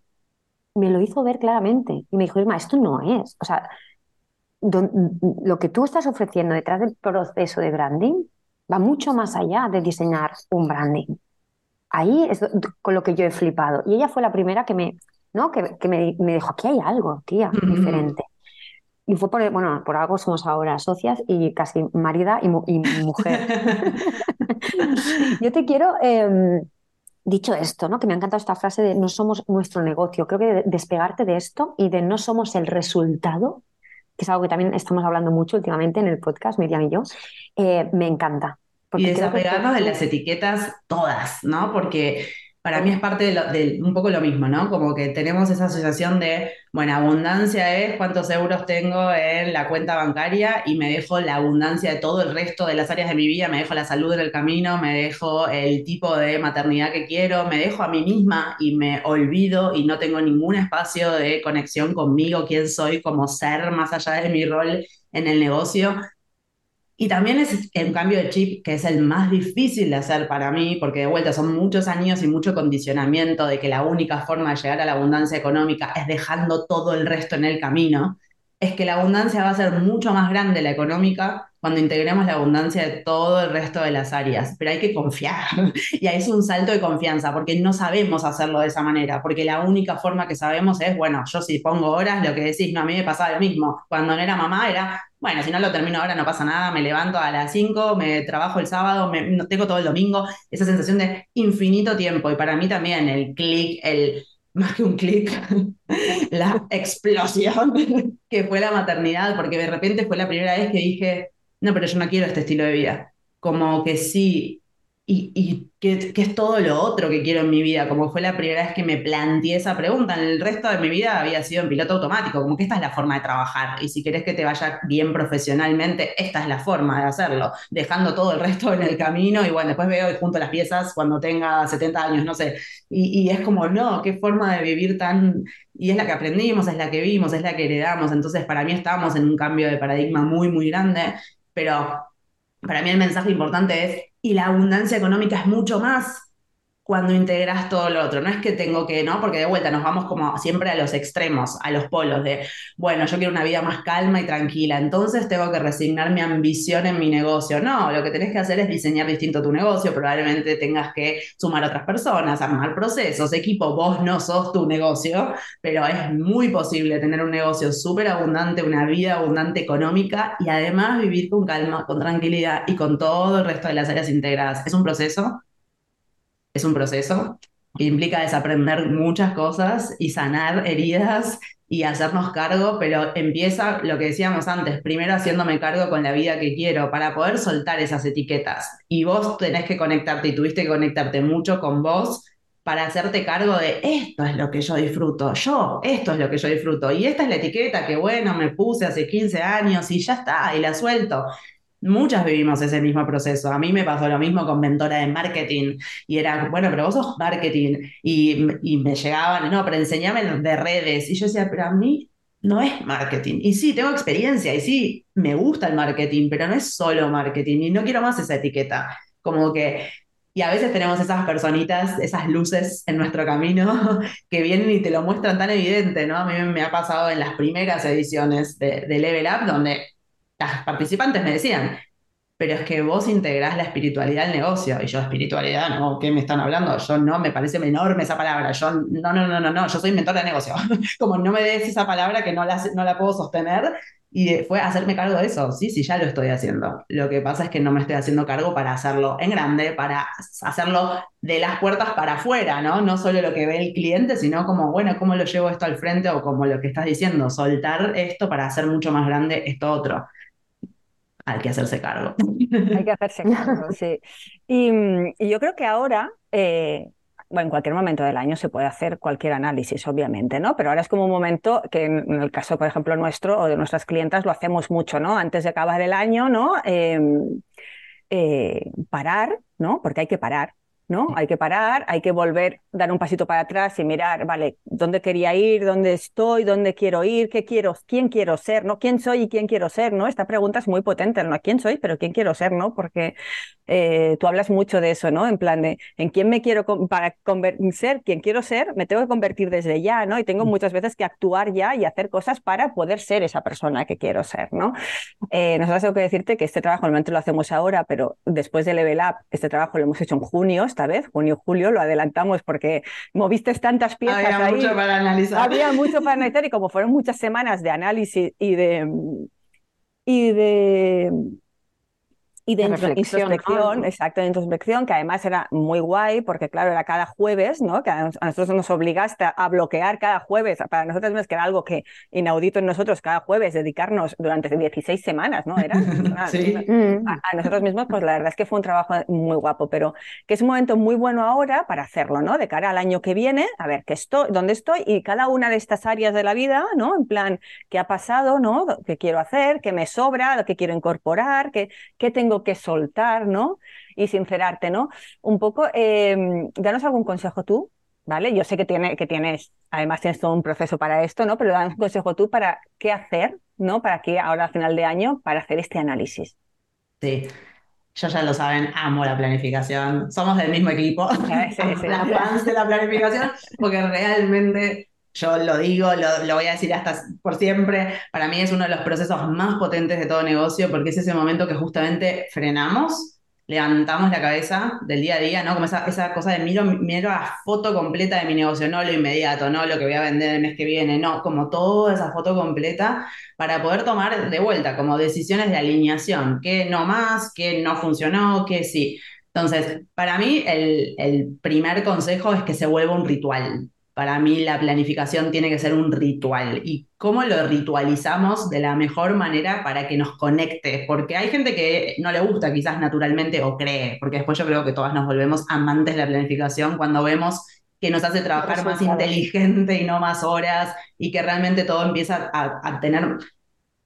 Speaker 1: me lo hizo ver claramente y me dijo, Irma, esto no es, o sea, lo que tú estás ofreciendo detrás del proceso de branding va mucho más allá de diseñar un branding. Ahí es con lo que yo he flipado. Y ella fue la primera que me, ¿no? Que, me, dijo, aquí hay algo, tía, diferente. Y fue por, bueno, por algo somos ahora socias y casi marida y, mujer. Yo te quiero, em, dicho esto, ¿no? que me ha encantado esta frase de no somos nuestro negocio. Creo que despegarte de esto y de no somos el resultado, que es algo que también estamos hablando mucho últimamente en el podcast, Miriam y yo, eh, me encanta.
Speaker 3: Y desapegarnos de las etiquetas todas, ¿no? Porque para mí es parte de, un poco lo mismo, ¿no? Como que tenemos esa asociación de, bueno, abundancia es cuántos euros tengo en la cuenta bancaria y me dejo la abundancia de todo el resto de las áreas de mi vida, me dejo la salud en el camino, me dejo el tipo de maternidad que quiero, me dejo a mí misma y me olvido y no tengo ningún espacio de conexión conmigo, quién soy como ser más allá de mi rol en el negocio. Y también es el cambio de chip que es el más difícil de hacer para mí, porque de vuelta son muchos años y mucho condicionamiento de que la única forma de llegar a la abundancia económica es dejando todo el resto en el camino. Es que la abundancia va a ser mucho más grande la económica cuando integremos la abundancia de todo el resto de las áreas. Pero hay que confiar. Y ahí es un salto de confianza, porque no sabemos hacerlo de esa manera, porque la única forma que sabemos es, bueno, yo si pongo horas, lo que decís, no, a mí me pasaba lo mismo. Cuando no era mamá era, bueno, si no lo termino ahora no pasa nada, me levanto a las 5, me trabajo el sábado, me, tengo todo el domingo, esa sensación de infinito tiempo. Y para mí también el clic, el más que un clic, la explosión que fue la maternidad, porque de repente fue la primera vez que dije, no, pero yo no quiero este estilo de vida. Como que sí, y, y ¿qué, es todo lo otro que quiero en mi vida? Como fue la primera vez que me planteé esa pregunta. En el resto de mi vida había sido en piloto automático, como que esta es la forma de trabajar. Y si querés que te vaya bien profesionalmente, esta es la forma de hacerlo, dejando todo el resto en el camino. Y bueno, después veo y junto las piezas cuando tenga 70 años, no sé. Y, y es como, no, qué forma de vivir tan. Y es la que aprendimos, es la que vimos, es la que heredamos. Entonces, para mí estamos en un cambio de paradigma muy, muy grande. Pero para mí el mensaje importante es y la abundancia económica es mucho más cuando integras todo lo otro. No es que tengo que, ¿no? Porque de vuelta nos vamos como siempre a los extremos, a los polos de, bueno, yo quiero una vida más calma y tranquila, entonces tengo que resignar mi ambición en mi negocio. No, lo que tenés que hacer es diseñar distinto tu negocio, probablemente tengas que sumar a otras personas, armar procesos, equipo, vos no sos tu negocio, pero es muy posible tener un negocio súper abundante, una vida abundante económica y además vivir con calma, con tranquilidad y con todo el resto de las áreas integradas. Es un proceso es un proceso que implica desaprender muchas cosas y sanar heridas y hacernos cargo, pero empieza lo que decíamos antes, primero haciéndome cargo con la vida que quiero para poder soltar esas etiquetas. Y vos tenés que conectarte y tuviste que conectarte mucho con vos para hacerte cargo de esto es lo que yo disfruto, yo, esto es lo que yo disfruto. Y esta es la etiqueta que, bueno, me puse hace 15 años y ya está, y la suelto. Muchas vivimos ese mismo proceso. A mí me pasó lo mismo con mentora de marketing y era, bueno, pero vos sos marketing y, y me llegaban, no, pero enseñame de redes. Y yo decía, pero a mí no es marketing. Y sí, tengo experiencia y sí, me gusta el marketing, pero no es solo marketing y no quiero más esa etiqueta. Como que, y a veces tenemos esas personitas, esas luces en nuestro camino que vienen y te lo muestran tan evidente, ¿no? A mí me ha pasado en las primeras ediciones de, de Level Up, donde las participantes me decían, pero es que vos integrás la espiritualidad al negocio. Y yo, espiritualidad, no, ¿qué me están hablando? Yo no, me parece enorme esa palabra. Yo, no, no, no, no, no, yo soy mentor de negocio. Como no me des esa palabra que no la, no la puedo sostener. Y fue hacerme cargo de eso. Sí, sí, ya lo estoy haciendo. Lo que pasa es que no me estoy haciendo cargo para hacerlo en grande, para hacerlo de las puertas para afuera, ¿no? No solo lo que ve el cliente, sino como, bueno, ¿cómo lo llevo esto al frente? O como lo que estás diciendo, soltar esto para hacer mucho más grande esto otro hay que hacerse cargo.
Speaker 2: Hay que hacerse cargo, sí. Y, yo creo que ahora, eh, bueno, en cualquier momento del año se puede hacer cualquier análisis, obviamente, ¿no? Pero ahora es como un momento que en, el caso, por ejemplo, nuestro o de nuestras clientas lo hacemos mucho, ¿no? Antes de acabar el año, ¿no? Em, eh, parar, ¿no? Porque hay que parar ¿no? Hay que parar, hay que volver, dar un pasito para atrás y mirar, vale, dónde quería ir, dónde estoy, dónde quiero ir, qué quiero, quién quiero ser, ¿no? ¿Quién soy y quién quiero ser, ¿no? Esta pregunta es muy potente, ¿no? ¿Quién soy, pero quién quiero ser, ¿no? Porque eh, tú hablas mucho de eso, ¿no? En plan de, ¿en quién me quiero, para ser quién quiero ser, me tengo que convertir desde ya, ¿no? Y tengo mm. muchas veces que actuar ya y hacer cosas para poder ser esa persona que quiero ser, ¿no? Eh, nosotros tengo que decirte que este trabajo normalmente lo hacemos ahora, pero después de Level Up, este trabajo lo hemos hecho en junio, esta vez, junio-julio, lo adelantamos porque moviste tantas piezas
Speaker 3: Había mucho para analizar.
Speaker 2: Había mucho para analizar y como fueron muchas semanas de análisis y de... Y de y de, introspección, exacto, de introspección, que además era muy guay, porque claro, era cada jueves, ¿no? Que a nosotros nos obligaste a bloquear cada jueves, para nosotros que era algo que inaudito en nosotros, cada jueves dedicarnos durante 16 semanas, ¿no? Era sí. a, nosotros mismos, pues la verdad es que fue un trabajo muy guapo, pero que es un momento muy bueno ahora para hacerlo, ¿no? De cara al año que viene, a ver, ¿qué estoy, dónde estoy? Y cada una de estas áreas de la vida, ¿no? En plan, ¿qué ha pasado, ¿no? ¿Qué quiero hacer? ¿Qué me sobra? ¿Qué quiero incorporar? ¿Qué, qué tengo que soltar, ¿no? Y sincerarte, ¿no? Un poco, eh, danos algún consejo tú, ¿vale? Yo sé que, tiene, que tienes, además tienes todo un proceso para esto, ¿no? Pero danos un consejo tú para qué hacer, ¿no? Para que ahora a final de año, para hacer este análisis.
Speaker 3: Sí. Yo ya lo saben, amo la planificación. Somos del mismo equipo. Sí, sí, la fans de la planificación, porque realmente yo lo digo, lo, voy a decir hasta por siempre, para mí es uno de los procesos más potentes de todo negocio porque es ese momento que justamente frenamos, levantamos la cabeza del día a día, ¿no? Como esa, esa cosa de miro, miro la foto completa de mi negocio, no lo inmediato, no lo que voy a vender el mes que viene, no, como toda esa foto completa para poder tomar de vuelta como decisiones de alineación, que no más, que no funcionó, que sí. Entonces, para mí el, el primer consejo es que se vuelva un ritual, para mí la planificación tiene que ser un ritual. ¿Y cómo lo ritualizamos de la mejor manera para que nos conecte? Porque hay gente que no le gusta quizás naturalmente o cree, porque después yo creo que todas nos volvemos amantes de la planificación cuando vemos que nos hace trabajar más inteligente y no más horas y que realmente todo empieza a, a tener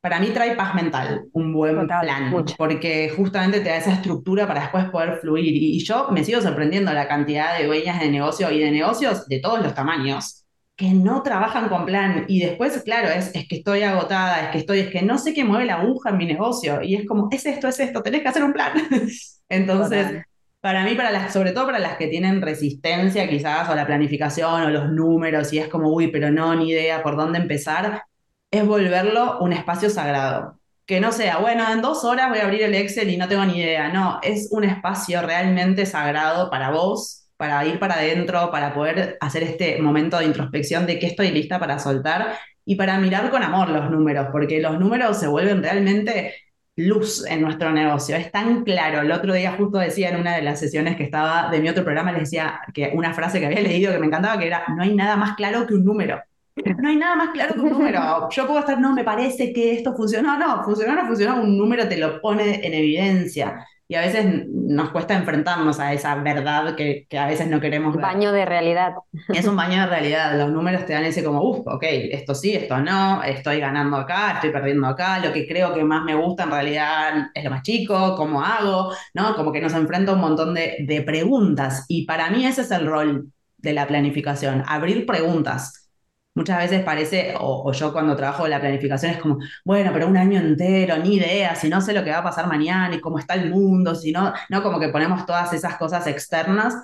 Speaker 3: para mí trae paz mental, un buen plan, porque justamente te da esa estructura para después poder fluir. Y, yo me sigo sorprendiendo la cantidad de dueñas de negocio y de negocios de todos los tamaños que no trabajan con plan. Y después, claro, es, es que estoy agotada, es que estoy, es que no sé qué mueve la aguja en mi negocio. Y es como, es esto, es esto, tenés que hacer un plan. Entonces, para mí, para las, sobre todo para las que tienen resistencia quizás o la planificación o los números y es como, uy, pero no, ni idea por dónde empezar, es volverlo un espacio sagrado. Que no sea, bueno, en dos horas voy a abrir el Excel y no tengo ni idea. No, es un espacio realmente sagrado para vos, para ir para adentro, para poder hacer este momento de introspección de qué estoy lista para soltar y para mirar con amor los números, porque los números se vuelven realmente luz en nuestro negocio. Es tan claro. El otro día justo decía en una de las sesiones que estaba de mi otro programa, les decía que una frase que había leído que me encantaba, que era, no hay nada más claro que un número. No hay nada más claro que un número. Yo puedo estar, no, me parece que esto funcionó. No, funcionó, no funcionó. Un número te lo pone en evidencia. Y a veces nos cuesta enfrentarnos a esa verdad que, que a veces no queremos ver.
Speaker 1: Baño de realidad.
Speaker 3: Es un baño de realidad. Los números te dan ese como, uff, ok, esto sí, esto no, estoy ganando acá, estoy perdiendo acá, lo que creo que más me gusta en realidad es lo más chico, cómo hago, ¿no? Como que nos enfrenta a un montón de, de preguntas. Y para mí ese es el rol de la planificación, abrir preguntas Muchas veces parece, o, yo cuando trabajo la planificación es como, bueno, pero un año entero, ni idea, si no sé lo que va a pasar mañana y cómo está el mundo, si no, no como que ponemos todas esas cosas externas,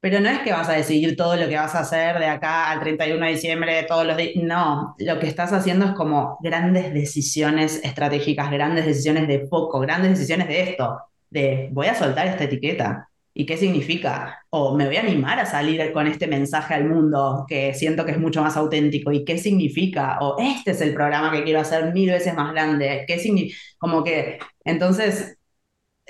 Speaker 3: pero no es que vas a decidir todo lo que vas a hacer de acá al 31 de diciembre, todos los días, no, lo que estás haciendo es como grandes decisiones estratégicas, grandes decisiones de foco, grandes decisiones de esto, de voy a soltar esta etiqueta, ¿Y qué significa? O me voy a animar a salir con este mensaje al mundo que siento que es mucho más auténtico. ¿Y qué significa? O este es el programa que quiero hacer mil veces más grande. ¿Qué significa? Como que, entonces,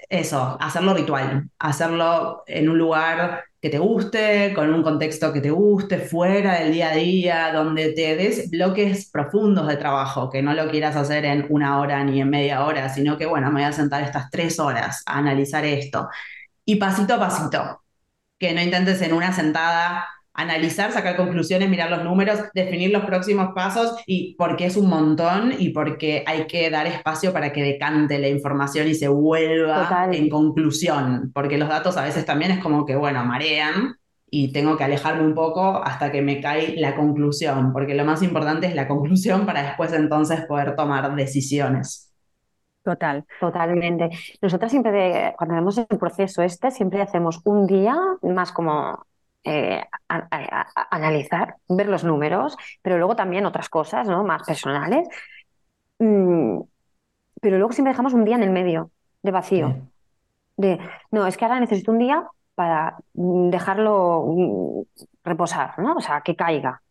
Speaker 3: eso, hacerlo ritual, hacerlo en un lugar que te guste, con un contexto que te guste, fuera del día a día, donde te des bloques profundos de trabajo, que no lo quieras hacer en una hora ni en media hora, sino que, bueno, me voy a sentar estas tres horas a analizar esto y pasito a pasito. Que no intentes en una sentada analizar, sacar conclusiones, mirar los números, definir los próximos pasos y porque es un montón y porque hay que dar espacio para que decante la información y se vuelva en conclusión, porque los datos a veces también es como que, bueno, marean y tengo que alejarme un poco hasta que me cae la conclusión, porque lo más importante es la conclusión para después entonces poder tomar decisiones.
Speaker 1: Total. Totalmente. Nosotras siempre, cuando vemos el proceso este, siempre hacemos un día más como eh, analizar, ver los números, pero luego también otras cosas, ¿no? Más personales. Mm, pero luego siempre dejamos un día en el medio, de vacío. De, no, es que ahora necesito un día para dejarlo mm, reposar, ¿no? O sea, que caiga.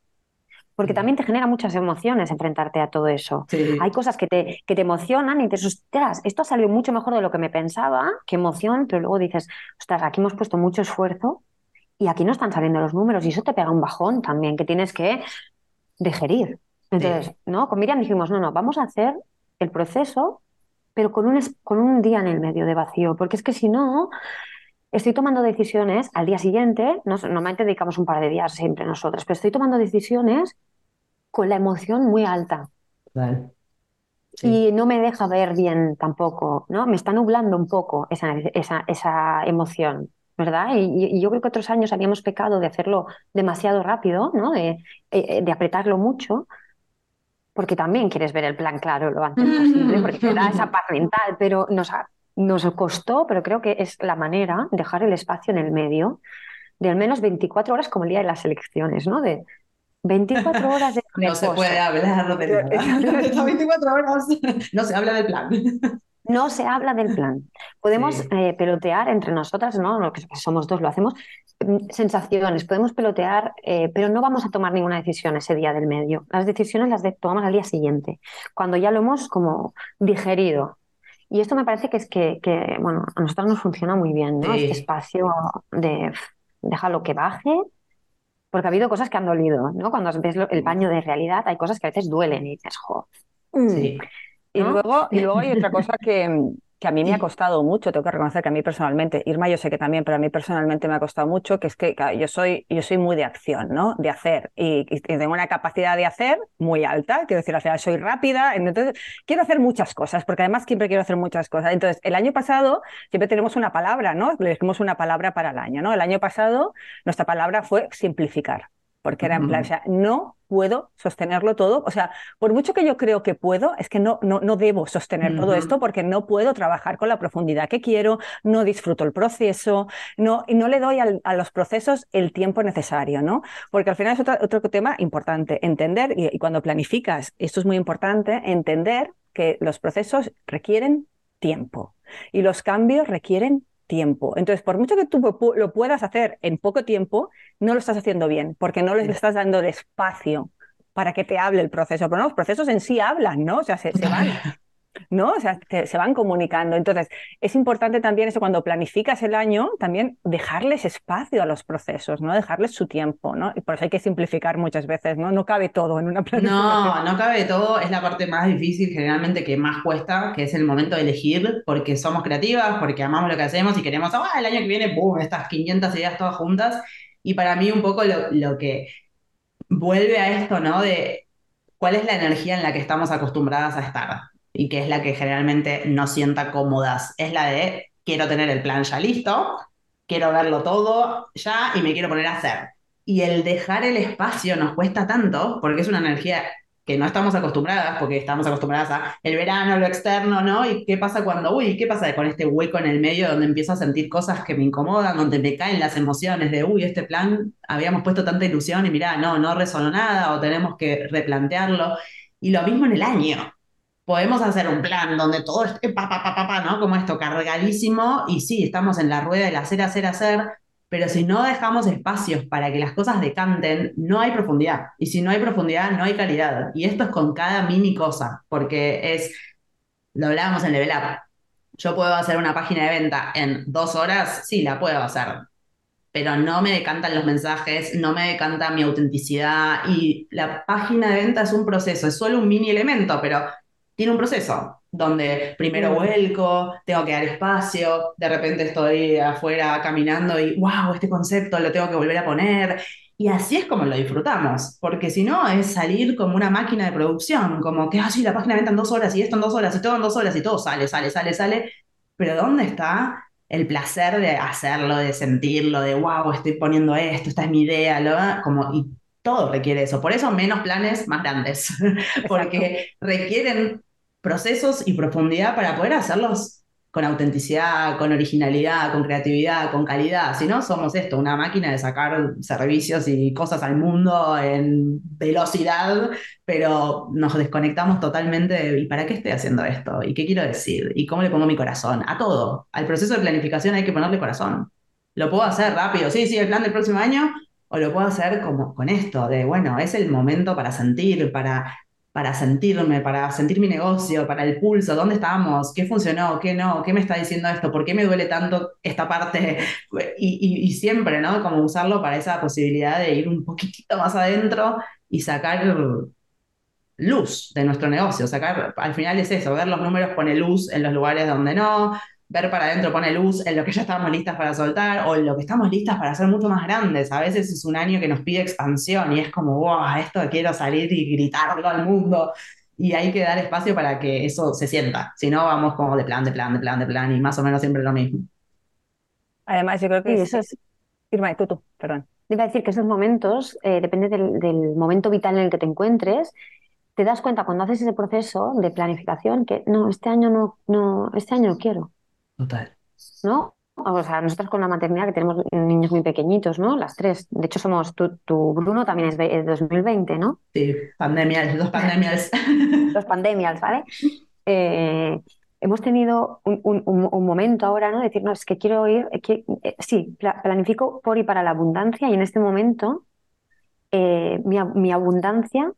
Speaker 1: Porque también te genera muchas emociones enfrentarte a todo eso.
Speaker 3: Sí.
Speaker 1: Hay cosas que te, que te emocionan y te ostras, esto ha salido mucho mejor de lo que me pensaba, qué emoción, pero luego dices, ostras, aquí hemos puesto mucho esfuerzo y aquí no están saliendo los números y eso te pega un bajón también que tienes que digerir. Entonces, ¿no? Con Miriam dijimos, no, no, vamos a hacer el proceso, pero con un, con un día en el medio de vacío, porque es que si no, estoy tomando decisiones al día siguiente, nos- normalmente dedicamos un par de días siempre nosotras, pero estoy tomando decisiones con la emoción muy alta.
Speaker 3: Sí.
Speaker 1: y no me deja ver bien tampoco, ¿no? Me está nublando un poco esa, esa, esa emoción, ¿verdad? Y, yo creo que otros años habíamos pecado de hacerlo demasiado rápido, ¿no? De, eh, de apretarlo mucho, porque también quieres ver el plan claro lo antes posible, porque te da esa paz mental, pero nos, nos costó, pero creo que es la manera, dejar el espacio en el medio de al menos 24 horas como el día de las elecciones, ¿no? De 24 horas de
Speaker 3: No se puede hablar de nada. Estas 24 horas no se habla del plan.
Speaker 1: No se habla del plan. Podemos
Speaker 3: Sí.
Speaker 1: eh, pelotear entre nosotras, ¿no? Lo que somos dos, lo hacemos. mm, Sensaciones, podemos pelotear, eh, pero no vamos a tomar ninguna decisión ese día del medio. Las decisiones las de- tomamos al día siguiente, cuando ya lo hemos como digerido. Y esto me parece que es que, que, bueno, a nosotros nos funciona muy bien, ¿no?
Speaker 3: Sí.
Speaker 1: Este espacio de déjalo que baje, porque ha habido cosas que han dolido, ¿no? Cuando ves lo- el baño de realidad, hay cosas que a veces duelen y dices, jo,
Speaker 3: Sí.
Speaker 2: Y
Speaker 1: ¿no?
Speaker 2: luego, y luego hay otra cosa que, que a mí me ha costado mucho, tengo que reconocer que a mí personalmente, Irma yo sé que también, pero a mí personalmente me ha costado mucho, que es que claro, yo soy, yo soy muy de acción, ¿no? De hacer. Y, y tengo una capacidad de hacer muy alta, quiero decir, al final soy rápida, entonces quiero hacer muchas cosas, porque además siempre quiero hacer muchas cosas. Entonces, el año pasado siempre tenemos una palabra, ¿no? Le dijimos una palabra para el año, ¿no? El año pasado nuestra palabra fue simplificar. Porque era en plan, o sea, no puedo sostenerlo todo. O sea, por mucho que yo creo que puedo, es que no, no, no debo sostener todo esto porque no puedo trabajar con la profundidad que quiero, no disfruto el proceso, no, y no le doy al- a los procesos el tiempo necesario, ¿no? Porque al final es otro, otro tema importante, entender, y, y cuando planificas, esto es muy importante, entender que los procesos requieren tiempo y los cambios requieren tiempo. Entonces, por mucho que tú lo puedas hacer en poco tiempo, no lo estás haciendo bien, porque no le estás dando el espacio para que te hable el proceso. Pero no, los procesos en sí hablan, ¿no? O sea, se, se van, ¿no? O sea, te- se van comunicando. Entonces, es importante también eso cuando planificas el año, también dejarles espacio a los procesos, ¿no? Dejarles su tiempo, ¿no? Y por eso hay que simplificar muchas veces, ¿no? No cabe todo en una planificación.
Speaker 3: No, no cabe todo, es la parte más difícil generalmente que más cuesta, que es el momento de elegir, porque somos creativas, porque amamos lo que hacemos y queremos, ah, el año que viene, boom, estas 500 ideas todas juntas. Y para mí un poco lo, lo que vuelve a esto, ¿no? De cuál es la energía en la que estamos acostumbradas a estar y que es la que generalmente nos sienta cómodas. Es la de quiero tener el plan ya listo, quiero verlo todo ya y me quiero poner a hacer. Y el dejar el espacio nos cuesta tanto porque es una energía que no estamos acostumbradas, porque estamos acostumbradas a el verano, lo externo, ¿no? ¿Y qué pasa cuando, uy, qué pasa con este hueco en el medio donde empiezo a sentir cosas que me incomodan, donde me caen las emociones de, uy, este plan, habíamos puesto tanta ilusión y mirá, no, no resonó nada o tenemos que replantearlo. Y lo mismo en el año. Podemos hacer un plan donde todo esté pa, pa, pa, pa, pa, ¿no? Como esto, cargadísimo, y sí, estamos en la rueda del hacer, hacer, hacer, pero si no dejamos espacios para que las cosas decanten, no hay profundidad. Y si no hay profundidad, no hay calidad. Y esto es con cada mini cosa, porque es, lo hablábamos en Level Up. Yo puedo hacer una página de venta en dos horas, sí, la puedo hacer, pero no me decantan los mensajes, no me decanta mi autenticidad y la página de venta es un proceso, es solo un mini elemento, pero tiene un proceso donde primero vuelco, tengo que dar espacio, de repente estoy afuera caminando y wow, este concepto lo tengo que volver a poner. Y así es como lo disfrutamos, porque si no es salir como una máquina de producción, como que, ah, sí, la página venta en dos horas y esto en dos horas y todo en dos horas y todo sale, sale, sale, sale. Pero ¿dónde está el placer de hacerlo, de sentirlo, de wow, estoy poniendo esto, esta es mi idea, lo, como, y todo requiere eso. Por eso menos planes más grandes, porque requieren procesos y profundidad para poder hacerlos con autenticidad, con originalidad, con creatividad, con calidad. Si no, somos esto, una máquina de sacar servicios y cosas al mundo en velocidad, pero nos desconectamos totalmente de ¿y para qué estoy haciendo esto? ¿Y qué quiero decir? ¿Y cómo le pongo mi corazón? A todo. Al proceso de planificación hay que ponerle corazón. Lo puedo hacer rápido. Sí, sí, el plan del próximo año. o lo puedo hacer como con esto, de, bueno, es el momento para sentir, para, para sentirme, para sentir mi negocio, para el pulso, dónde estamos, qué funcionó, qué no, qué me está diciendo esto, por qué me duele tanto esta parte, y, y siempre, ¿no? Como usarlo para esa posibilidad de ir un poquitito más adentro y sacar luz de nuestro negocio. Sacar, al final es eso, ver los números pone luz en los lugares donde no, ver para adentro pone luz en lo que ya estamos listas para soltar o en lo que estamos listas para hacer mucho más grandes. A veces es un año que nos pide expansión y es como, wow, esto quiero salir y gritarlo al mundo. Y hay que dar espacio para que eso se sienta. Si no, vamos como de plan, de plan, de plan, de plan y más o menos siempre lo mismo.
Speaker 2: Además, yo creo que eso es... Irma, tú, tú, perdón.
Speaker 1: Iba a decir que esos momentos, eh, depende del, del, momento vital en el que te encuentres, te das cuenta cuando haces ese proceso de planificación que no, este año no, no, este año no quiero.
Speaker 3: Total.
Speaker 1: ¿No? O sea, nosotros con la maternidad que tenemos niños muy pequeñiñitos, ¿no? Las tres. De hecho, somos, tu, tu Bruno también es de 2020, ¿no?
Speaker 3: Sí, pandemias, dos pandemias.
Speaker 1: dos pandemias, ¿vale? Eh, hemos tenido un, un, un, momento ahora, ¿no? Decir, no, es que quiero ir, que, eh, sí, planifico por y para la abundancia y en este momento eh, mi, mi, abundancia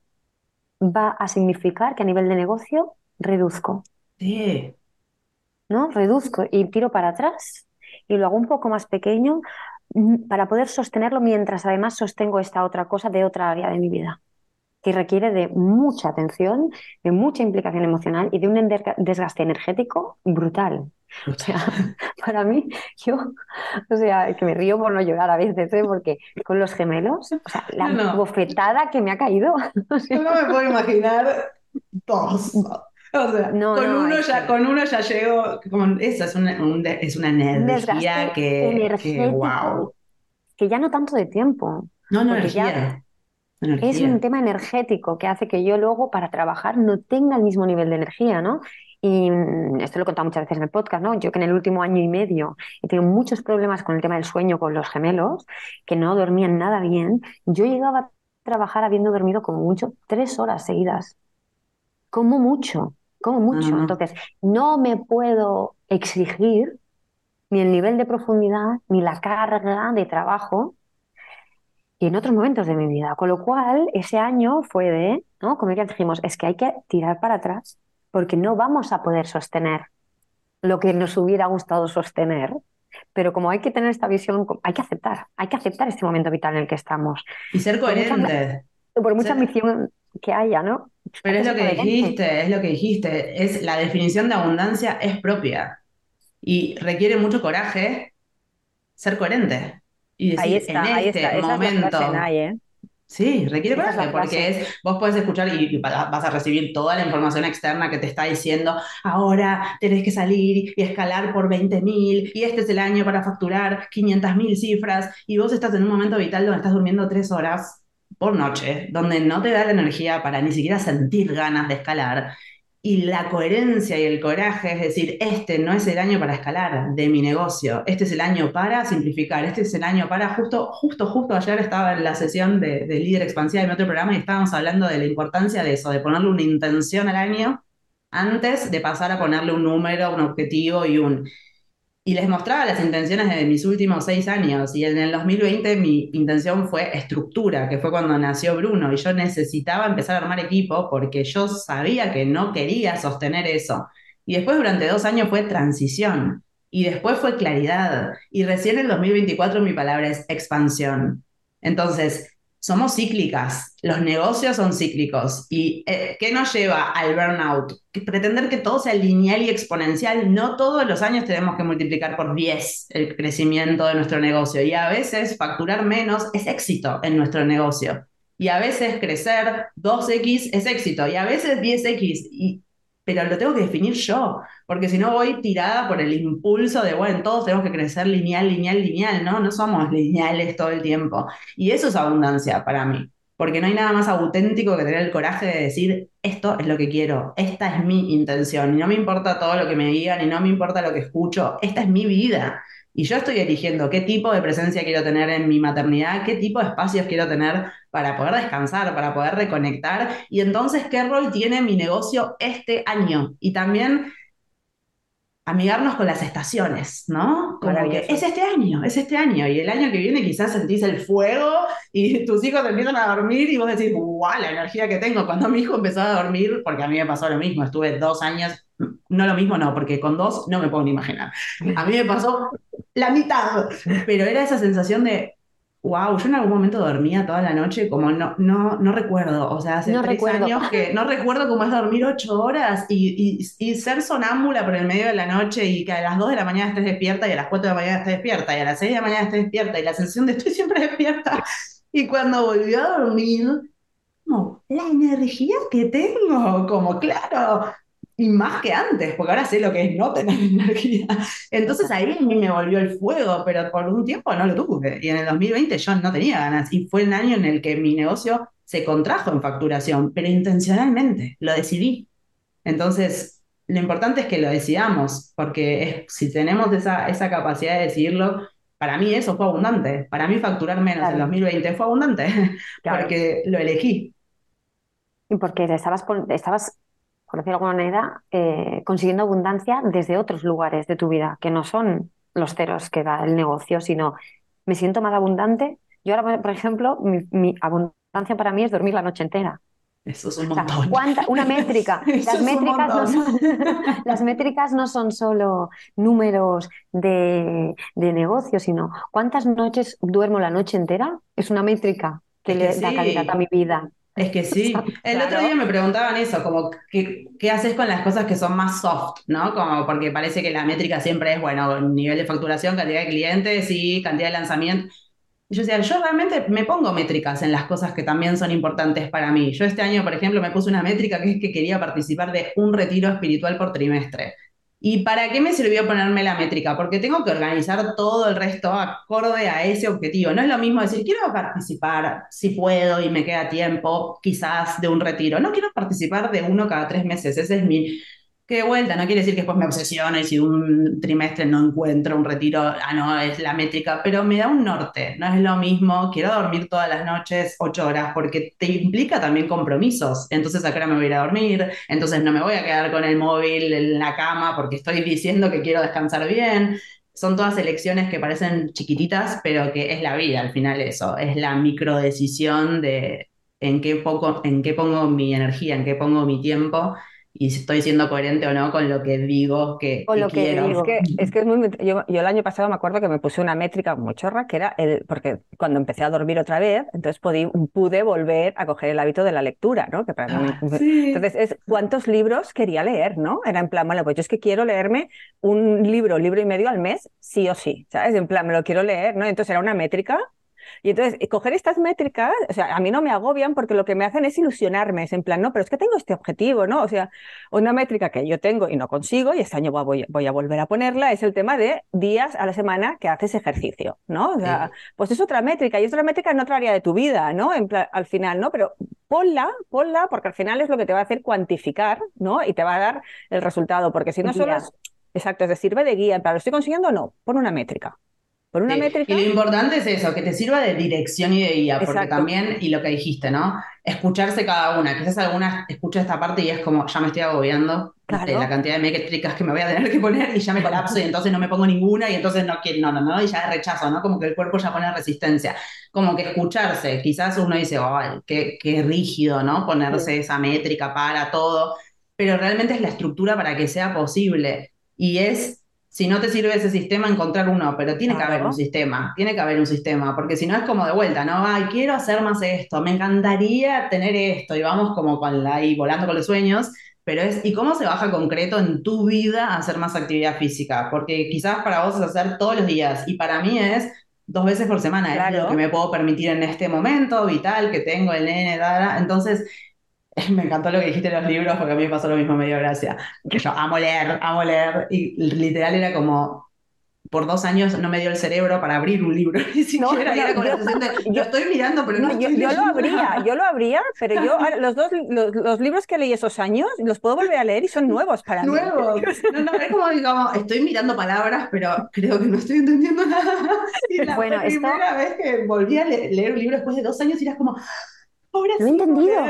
Speaker 1: va a significar que a nivel de negocio reduzco.
Speaker 3: Sí.
Speaker 1: ¿No? Reduzco y tiro para atrás y lo hago un poco más pequeño mm, para poder sostenerlo mientras además sostengo esta otra cosa de otra área de mi vida que requiere de mucha atención, de mucha implicación emocional y de un desgaste energético brutal. O sea, para mí, yo, o sea, que me río por no llorar a veces, ¿eh? porque con los gemelos, o sea, la bofetada que me ha caído.
Speaker 3: O sea, no me puedo imaginar dos. O sea, no, con, no, uno ya, con uno ya llego, como, eso es una, un, es una energía que, que, wow.
Speaker 1: Que ya no tanto de tiempo.
Speaker 3: No, no, energía.
Speaker 1: Ya es un tema energético que hace que yo luego para trabajar no tenga el mismo nivel de energía, ¿no? Y mm, esto lo he contado muchas veces en el podcast, ¿no? Yo que en el último año y medio he tenido muchos problemas con el tema del sueño con los gemelos, que no dormían nada bien, yo llegaba a trabajar habiendo dormido como mucho tres horas seguidas. Como mucho, como mucho. Entonces, no me puedo exigir ni el nivel de profundidad, ni la carga de trabajo y en otros momentos de mi vida. Con lo cual, ese año fue de, ¿no? Como ya dijimos, es que hay que tirar para atrás porque no vamos a poder sostener lo que nos hubiera gustado sostener. Pero como hay que tener esta visión, hay que aceptar, hay que aceptar este momento vital en el que estamos.
Speaker 3: Y ser coherente.
Speaker 1: Por mucha, ambición que haya, ¿no?
Speaker 3: Pero es lo que dijiste, es lo que dijiste, es la definición de abundancia es propia y requiere mucho coraje ser coherente. Y decir, ahí está, en este ahí está. momento, ¿eh? Sí, requiere coraje, porque es, vos puedes escuchar y, vas a recibir toda la información externa que te está diciendo, ahora tenés que salir y escalar por 20.000 y este es el año para facturar 500.000 cifras y vos estás en un momento vital donde estás durmiendo tres horas por noche, donde no te da la energía para ni siquiera sentir ganas de escalar y la coherencia y el coraje, es decir, este no es el año para escalar de mi negocio, este es el año para simplificar, este es el año para, justo, justo, justo ayer estaba en la sesión de, de líder expansiva de mi otro programa y estábamos hablando de la importancia de eso, de ponerle una intención al año antes de pasar a ponerle un número, un objetivo y un y les mostraba las intenciones de mis últimos seis años. Y en el 2020 mi intención fue estructura, que fue cuando nació Bruno. Y yo necesitaba empezar a armar equipo porque yo sabía que no quería sostener eso. Y después durante dos años fue transición. Y después fue claridad. Y recién en el 2024 mi palabra es expansión. Entonces, somos cíclicas, los negocios son cíclicos. ¿Y eh, qué nos lleva al burnout? pretender que todo sea lineal y exponencial. No todos los años tenemos que multiplicar por 10 el crecimiento de nuestro negocio. Y a veces facturar menos es éxito en nuestro negocio. Y a veces crecer 2X es éxito. Y a veces 10X. Y pero lo tengo que definir yo, porque si no voy tirada por el impulso de, bueno, todos tenemos que crecer lineal, lineal, lineal, ¿no? No somos lineales todo el tiempo. Y eso es abundancia para mí, porque no hay nada más auténtico que tener el coraje de decir, esto es lo que quiero, esta es mi intención, y no me importa todo lo que me digan, y no me importa lo que escucho, esta es mi vida. Y yo estoy eligiendo qué tipo de presencia quiero tener en mi maternidad, qué tipo de espacios quiero tener para poder descansar, para poder reconectar, y entonces qué rol tiene mi negocio este año. Y también amigarnos con las estaciones, ¿no? Como que es este año, es este año, y el año que viene quizás sentís el fuego y tus hijos empiezan a dormir y vos decís, ¡guau! La energía que tengo. Cuando mi hijo empezó a dormir, porque a mí me pasó lo mismo, estuve dos años, no lo mismo, no, porque con dos no me puedo ni imaginar. A mí me pasó la mitad, pero era esa sensación de, wow, yo en algún momento dormía toda la noche, como no, no, no recuerdo, o sea, hace
Speaker 1: No
Speaker 3: tres
Speaker 1: recuerdo.
Speaker 3: años que no recuerdo cómo es dormir ocho horas y, y, y ser sonámbula por el medio de la noche y que a las dos de la mañana estés despierta y a las cuatro de la mañana estés despierta y a las seis de la mañana estés despierta y la sensación de estoy siempre despierta. Y cuando volví a dormir, como, la energía que tengo, como, claro, y más que antes, porque ahora sé lo que es no tener energía. Entonces ahí a mí me volvió el fuego, pero por un tiempo no lo tuve. Y en el 2020 yo no tenía ganas. Y fue el año en el que mi negocio se contrajo en facturación, pero intencionalmente, lo decidí. Entonces, lo importante es que lo decidamos, porque es- si tenemos esa, esa capacidad de decidirlo, para mí eso fue abundante. Para mí facturar menos en
Speaker 1: Claro.
Speaker 3: 2020 fue abundante,
Speaker 2: Claro.
Speaker 3: porque lo elegí.
Speaker 1: Y porque estabas, por decirlo de alguna manera, eh, consiguiendo abundancia desde otros lugares de tu vida, que no son los ceros que da el negocio, sino me siento más abundante. Yo ahora, por ejemplo, mi, mi abundancia para mí es dormir la noche entera.
Speaker 3: Eso es un
Speaker 1: O sea,
Speaker 3: montón.
Speaker 1: ¿cuánta- una métrica. Las métricas no son, las métricas no son solo números de, de negocio, sino cuántas noches duermo la noche entera. Es una métrica que le da calidad a mi vida.
Speaker 3: Es que sí. El otro día me preguntaban eso, como ¿qué, qué haces con las cosas que son más soft, ¿no? Como porque parece que la métrica siempre es, bueno, nivel de facturación, cantidad de clientes y cantidad de lanzamientos. Y yo decía, yo realmente me pongo métricas en las cosas que también son importantes para mí. Yo este año, por ejemplo, me puse una métrica que es que quería participar de un retiro espiritual por trimestre. ¿Y para qué me sirvió ponerme la métrica? Porque tengo que organizar todo el resto acorde a ese objetivo. No es lo mismo decir, quiero participar, si puedo y me queda tiempo, quizás de un retiro. No quiero participar de uno cada tres meses. Ese es mi... Que de vuelta, no quiere decir que después me obsesiono y si un trimestre no encuentro un retiro, ah, no, es la métrica, pero me da un norte. No es lo mismo, quiero dormir todas las noches ocho horas porque te implica también compromisos. Entonces, ¿a qué hora me voy a ir a dormir? Entonces, no me voy a quedar con el móvil en la cama porque estoy diciendo que quiero descansar bien. Son todas elecciones que parecen chiquititas, pero que es la vida al final eso. Es la microdecisión de en qué, poco, en qué pongo mi energía, en qué pongo mi tiempo y si estoy siendo coherente o no con lo que digo que,
Speaker 1: Con
Speaker 3: que
Speaker 1: lo que
Speaker 3: quiero.
Speaker 1: digo.
Speaker 2: Es que, es que es muy. Yo, yo el año pasado me acuerdo que me puse una métrica muy chorra, que era el. Porque cuando empecé a dormir otra vez, entonces podí- pude volver a coger el hábito de la lectura, ¿no? Que para mí.
Speaker 3: Ah, sí.
Speaker 2: Entonces, es cuántos libros quería leer, ¿no? Era en plan, bueno, pues yo es que quiero leerme un libro, libro y medio al mes, sí o sí, ¿sabes? En plan, me lo quiero leer, ¿no? Entonces era una métrica. Y entonces, eh, coger estas métricas, o sea, a mí no me agobian porque lo que me hacen es ilusionarme, es en plan, no, pero es que tengo este objetivo, ¿no? O sea, una métrica que yo tengo y no consigo, y este año voy, voy a volver a ponerla, es el tema de días a la semana que haces ejercicio, ¿no? O sea, pues es otra métrica, y es otra métrica en otra área de tu vida, ¿no? En plan, al final, ¿no? Pero ponla, ponla, porque al final es lo que te va a hacer cuantificar, ¿no? Y te va a dar el resultado, porque si no solo es, exacto, es de sirve de guía, en plan, ¿lo estoy consiguiendo o no? Pon una métrica. Pon una
Speaker 3: Sí,
Speaker 2: métrica.
Speaker 3: Y lo importante es eso, que te sirva de dirección y de guía, porque
Speaker 2: Exacto.
Speaker 3: también, y lo que dijiste, ¿no? Escucharse cada una. Quizás alguna escucha esta parte y es como, ya me estoy agobiando
Speaker 2: Claro.
Speaker 3: de la cantidad de métricas que me voy a tener que poner y ya me colapso y entonces no me pongo ninguna y entonces no quiero, no, no, no, y ya rechazo, ¿no? Como que el cuerpo ya pone resistencia. Como que escucharse, quizás uno dice, ay, qué, qué rígido, ¿no? Ponerse esa métrica para todo, pero realmente es la estructura para que sea posible. Y es si no te sirve ese sistema, encontrar uno, pero tiene que
Speaker 2: Claro.
Speaker 3: haber un sistema, tiene que haber un sistema, porque si no es como de vuelta, ¿no? Ay, quiero hacer más esto, me encantaría tener esto, y vamos como con la, ahí volando con los sueños, pero es, ¿y cómo se baja concreto en tu vida a hacer más actividad física? Porque quizás para vos es hacer todos los días, y para mí es dos veces por semana, es
Speaker 2: Claro.
Speaker 3: lo que me puedo permitir en este momento vital que tengo, el nene, dada. entonces... Me encantó lo que dijiste de los libros porque a mí me pasó lo mismo, me dio gracia. Que yo amo leer, amo leer. Y literal era como, por dos años no me dio el cerebro para abrir un libro. Ni siquiera
Speaker 2: no,
Speaker 3: era como
Speaker 2: yo-
Speaker 3: la sensación de,
Speaker 2: yo-
Speaker 3: lo estoy mirando, pero no,
Speaker 2: No, yo,
Speaker 3: estoy
Speaker 2: yo lo abría, yo lo abría, pero yo los dos los, los libros que leí esos años los puedo volver a leer y son nuevos para mí.
Speaker 3: Nuevos. No, no, es como, digamos, estoy mirando palabras, pero creo que no estoy entendiendo nada. Y la
Speaker 1: Bueno, esto-
Speaker 3: primera vez que volví a le- leer un libro después de dos años, y era como,
Speaker 1: lo he entendido.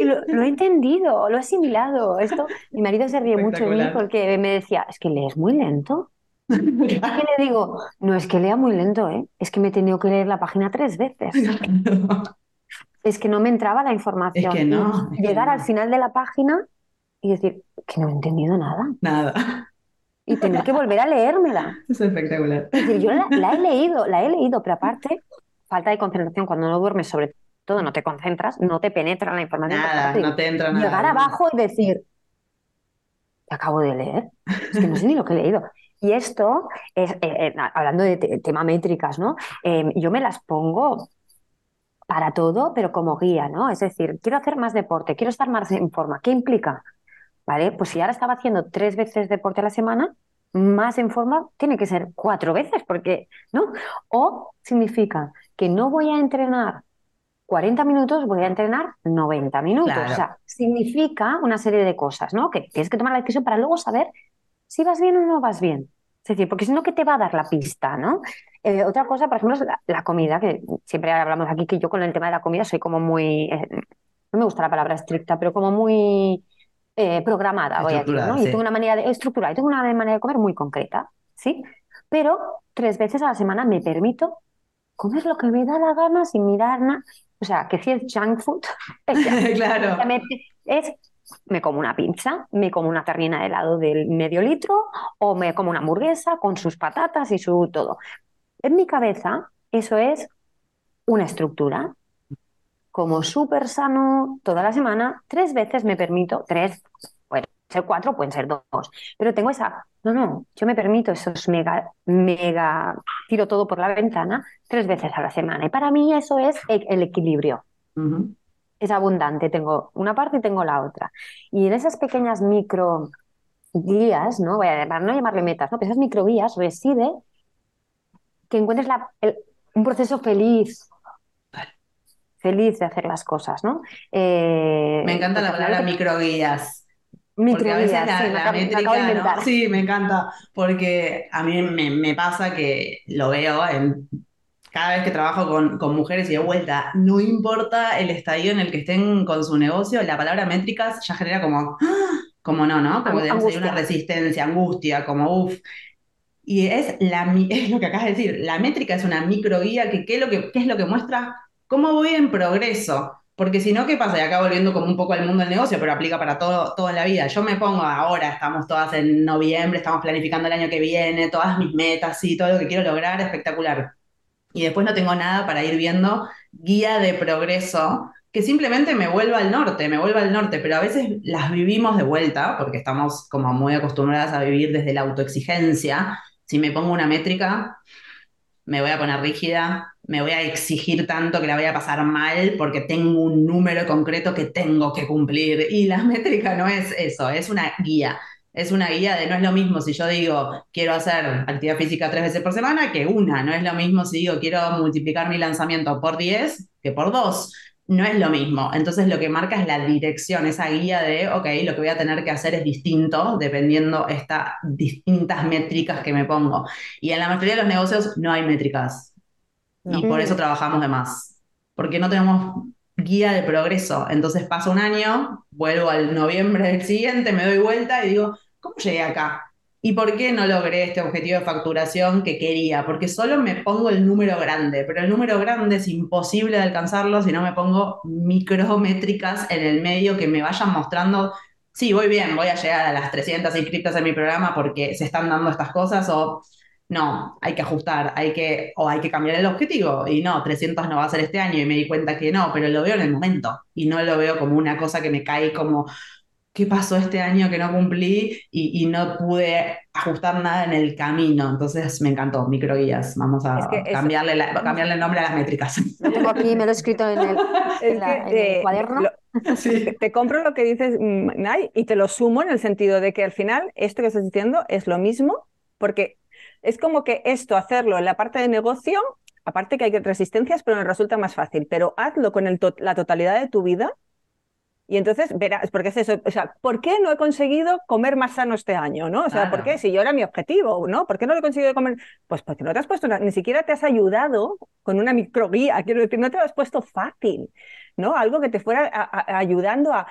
Speaker 1: lo, he entendido, lo he asimilado. Esto, mi marido se ríe mucho de mí porque me decía, es que lees muy lento. Y le digo, no es que lea muy lento, ¿eh? es que me he tenido que leer la página tres veces. Es que no me entraba la información.
Speaker 3: Es que no.
Speaker 1: Llegar al final de la página y decir que no he entendido nada.
Speaker 3: Nada.
Speaker 1: Y tener que volver a leérmela.
Speaker 3: Es espectacular.
Speaker 1: Es decir, yo la, he leído, la he leído, pero aparte, falta de concentración cuando no duermes, sobre todo no te concentras, no te penetra la información.
Speaker 3: Nada, no te entra nada.
Speaker 1: Llegar abajo y decir, ¿te acabo de leer? Es que no sé ni lo que he leído. Y esto, es, eh, eh, hablando de tema métricas, ¿no? Em, yo me las pongo para todo, pero como guía, ¿no? Es decir, quiero hacer más deporte, quiero estar más en forma. ¿Qué implica? ¿Vale? Pues si ahora estaba haciendo tres veces deporte a la semana, más en forma tiene que ser cuatro veces, porque, ¿no? O significa que no voy a entrenar 40 minutos, voy a entrenar 90 minutos. O sea, significa una serie de cosas, ¿no? Que tienes que tomar la decisión para luego saber si vas bien o no vas bien. Es decir, porque si no, ¿qué te va a dar la pista, no? Eh, otra cosa, por ejemplo, es la, comida, que siempre hablamos aquí, que yo con el tema de la comida soy como muy, eh, no me gusta la palabra estricta, pero como muy eh, programada, voy a decir, ¿no? Y tengo una manera de estructurar, y tengo una manera de comer muy concreta, ¿sí? Pero tres veces a la semana me permito comer lo que me da la gana sin mirar nada. O sea, que si es junk food,
Speaker 3: claro.
Speaker 1: es me como una pizza, me como una terrina de helado del medio litro o me como una hamburguesa con sus patatas y su todo. En mi cabeza eso es una estructura. Como súper sano toda la semana, tres veces me permito, tres, ser cuatro, pueden ser dos, pero tengo esa, no, no, yo me permito esos mega, mega, tiro todo por la ventana tres veces a la semana. Y para mí eso es el equilibrio es abundante. Tengo una parte y tengo la otra. Y en esas pequeñas micro guías, ¿no? Voy a no llamarle metas, ¿no? Pero esas micro guías reside que encuentres un proceso feliz, feliz de hacer las cosas, ¿no?
Speaker 3: Eh, me encanta la palabra microguías. Microguías, sí, la, métrica, sí, me encanta, porque a mí me, me, pasa que lo veo en cada vez que trabajo con, mujeres y de vuelta, no importa el estadio en el que estén con su negocio, la palabra métricas ya genera como, como no, ¿no? Como de una resistencia, angustia, como uff. Y es, la, es lo que acabas de decir, la métrica es una microguía que qué es lo que, qué es lo que muestra cómo voy en progreso. Porque si no, ¿qué pasa? Y acá volviendo como un poco al mundo del negocio, pero aplica para todo, toda la vida. Yo me pongo ahora, estamos todas en noviembre, estamos planificando el año que viene, todas mis metas y todo lo que quiero lograr, espectacular y después no tengo nada para ir viendo guía de progreso, que simplemente me vuelva al norte, me vuelva al norte, pero a veces las vivimos de vuelta, porque estamos como muy acostumbradas a vivir desde la autoexigencia. Si me pongo una métrica, me voy a poner rígida, me voy a exigir tanto que la voy a pasar mal porque tengo un número concreto que tengo que cumplir. Y la métrica no es eso, es una guía. Es una guía de no es lo mismo si yo digo quiero hacer actividad física tres veces por semana que una, no es lo mismo si digo quiero multiplicar mi lanzamiento por 10 que por 2, no es lo mismo. Entonces lo que marca es la dirección, esa guía de, ok, lo que voy a tener que hacer es distinto dependiendo estas distintas métricas que me pongo. Y en la mayoría de los negocios no hay métricas. Y por eso trabajamos de más. Porque no tenemos guía de progreso. Entonces pasa un año, vuelvo al noviembre del siguiente, me doy vuelta y digo, ¿cómo llegué acá? ¿Y por qué no logré este objetivo de facturación que quería? Porque solo me pongo el número grande, pero el número grande es imposible de alcanzarlo si no me pongo micrométricas en el medio que me vayan mostrando, sí, voy bien, voy a llegar a las 300 inscritas en mi programa porque se están dando estas cosas o no, hay que ajustar, hay que, o hay que cambiar el objetivo. Y no, 300 no va a ser este año y me di cuenta que no, pero lo veo en el momento y no lo veo como una cosa que me cae como, ¿qué pasó este año que no cumplí y, no pude ajustar nada en el camino? Entonces me encantó, microguías. Vamos a cambiarle, cambiarle el nombre a las métricas.
Speaker 1: Lo tengo aquí, me lo he escrito en el, cuaderno.
Speaker 2: Te compro lo que dices, mm, Nay, y te lo sumo en el sentido de que al final esto que estás diciendo es lo mismo, porque es como que esto, hacerlo en la parte de negocio, aparte que hay resistencias, pero nos resulta más fácil, pero hazlo con la totalidad de tu vida Y entonces verás, porque es eso, o sea, ¿por qué no he conseguido comer más sano este año? ¿no? O sea, ¿por qué? Si yo era mi objetivo, ¿no? ¿Por qué no lo he conseguido comer? Pues porque no te has puesto, ni siquiera te has ayudado con una microguía, quiero decir, no te lo has puesto fácil, ¿no? Algo que te fuera ayudando a,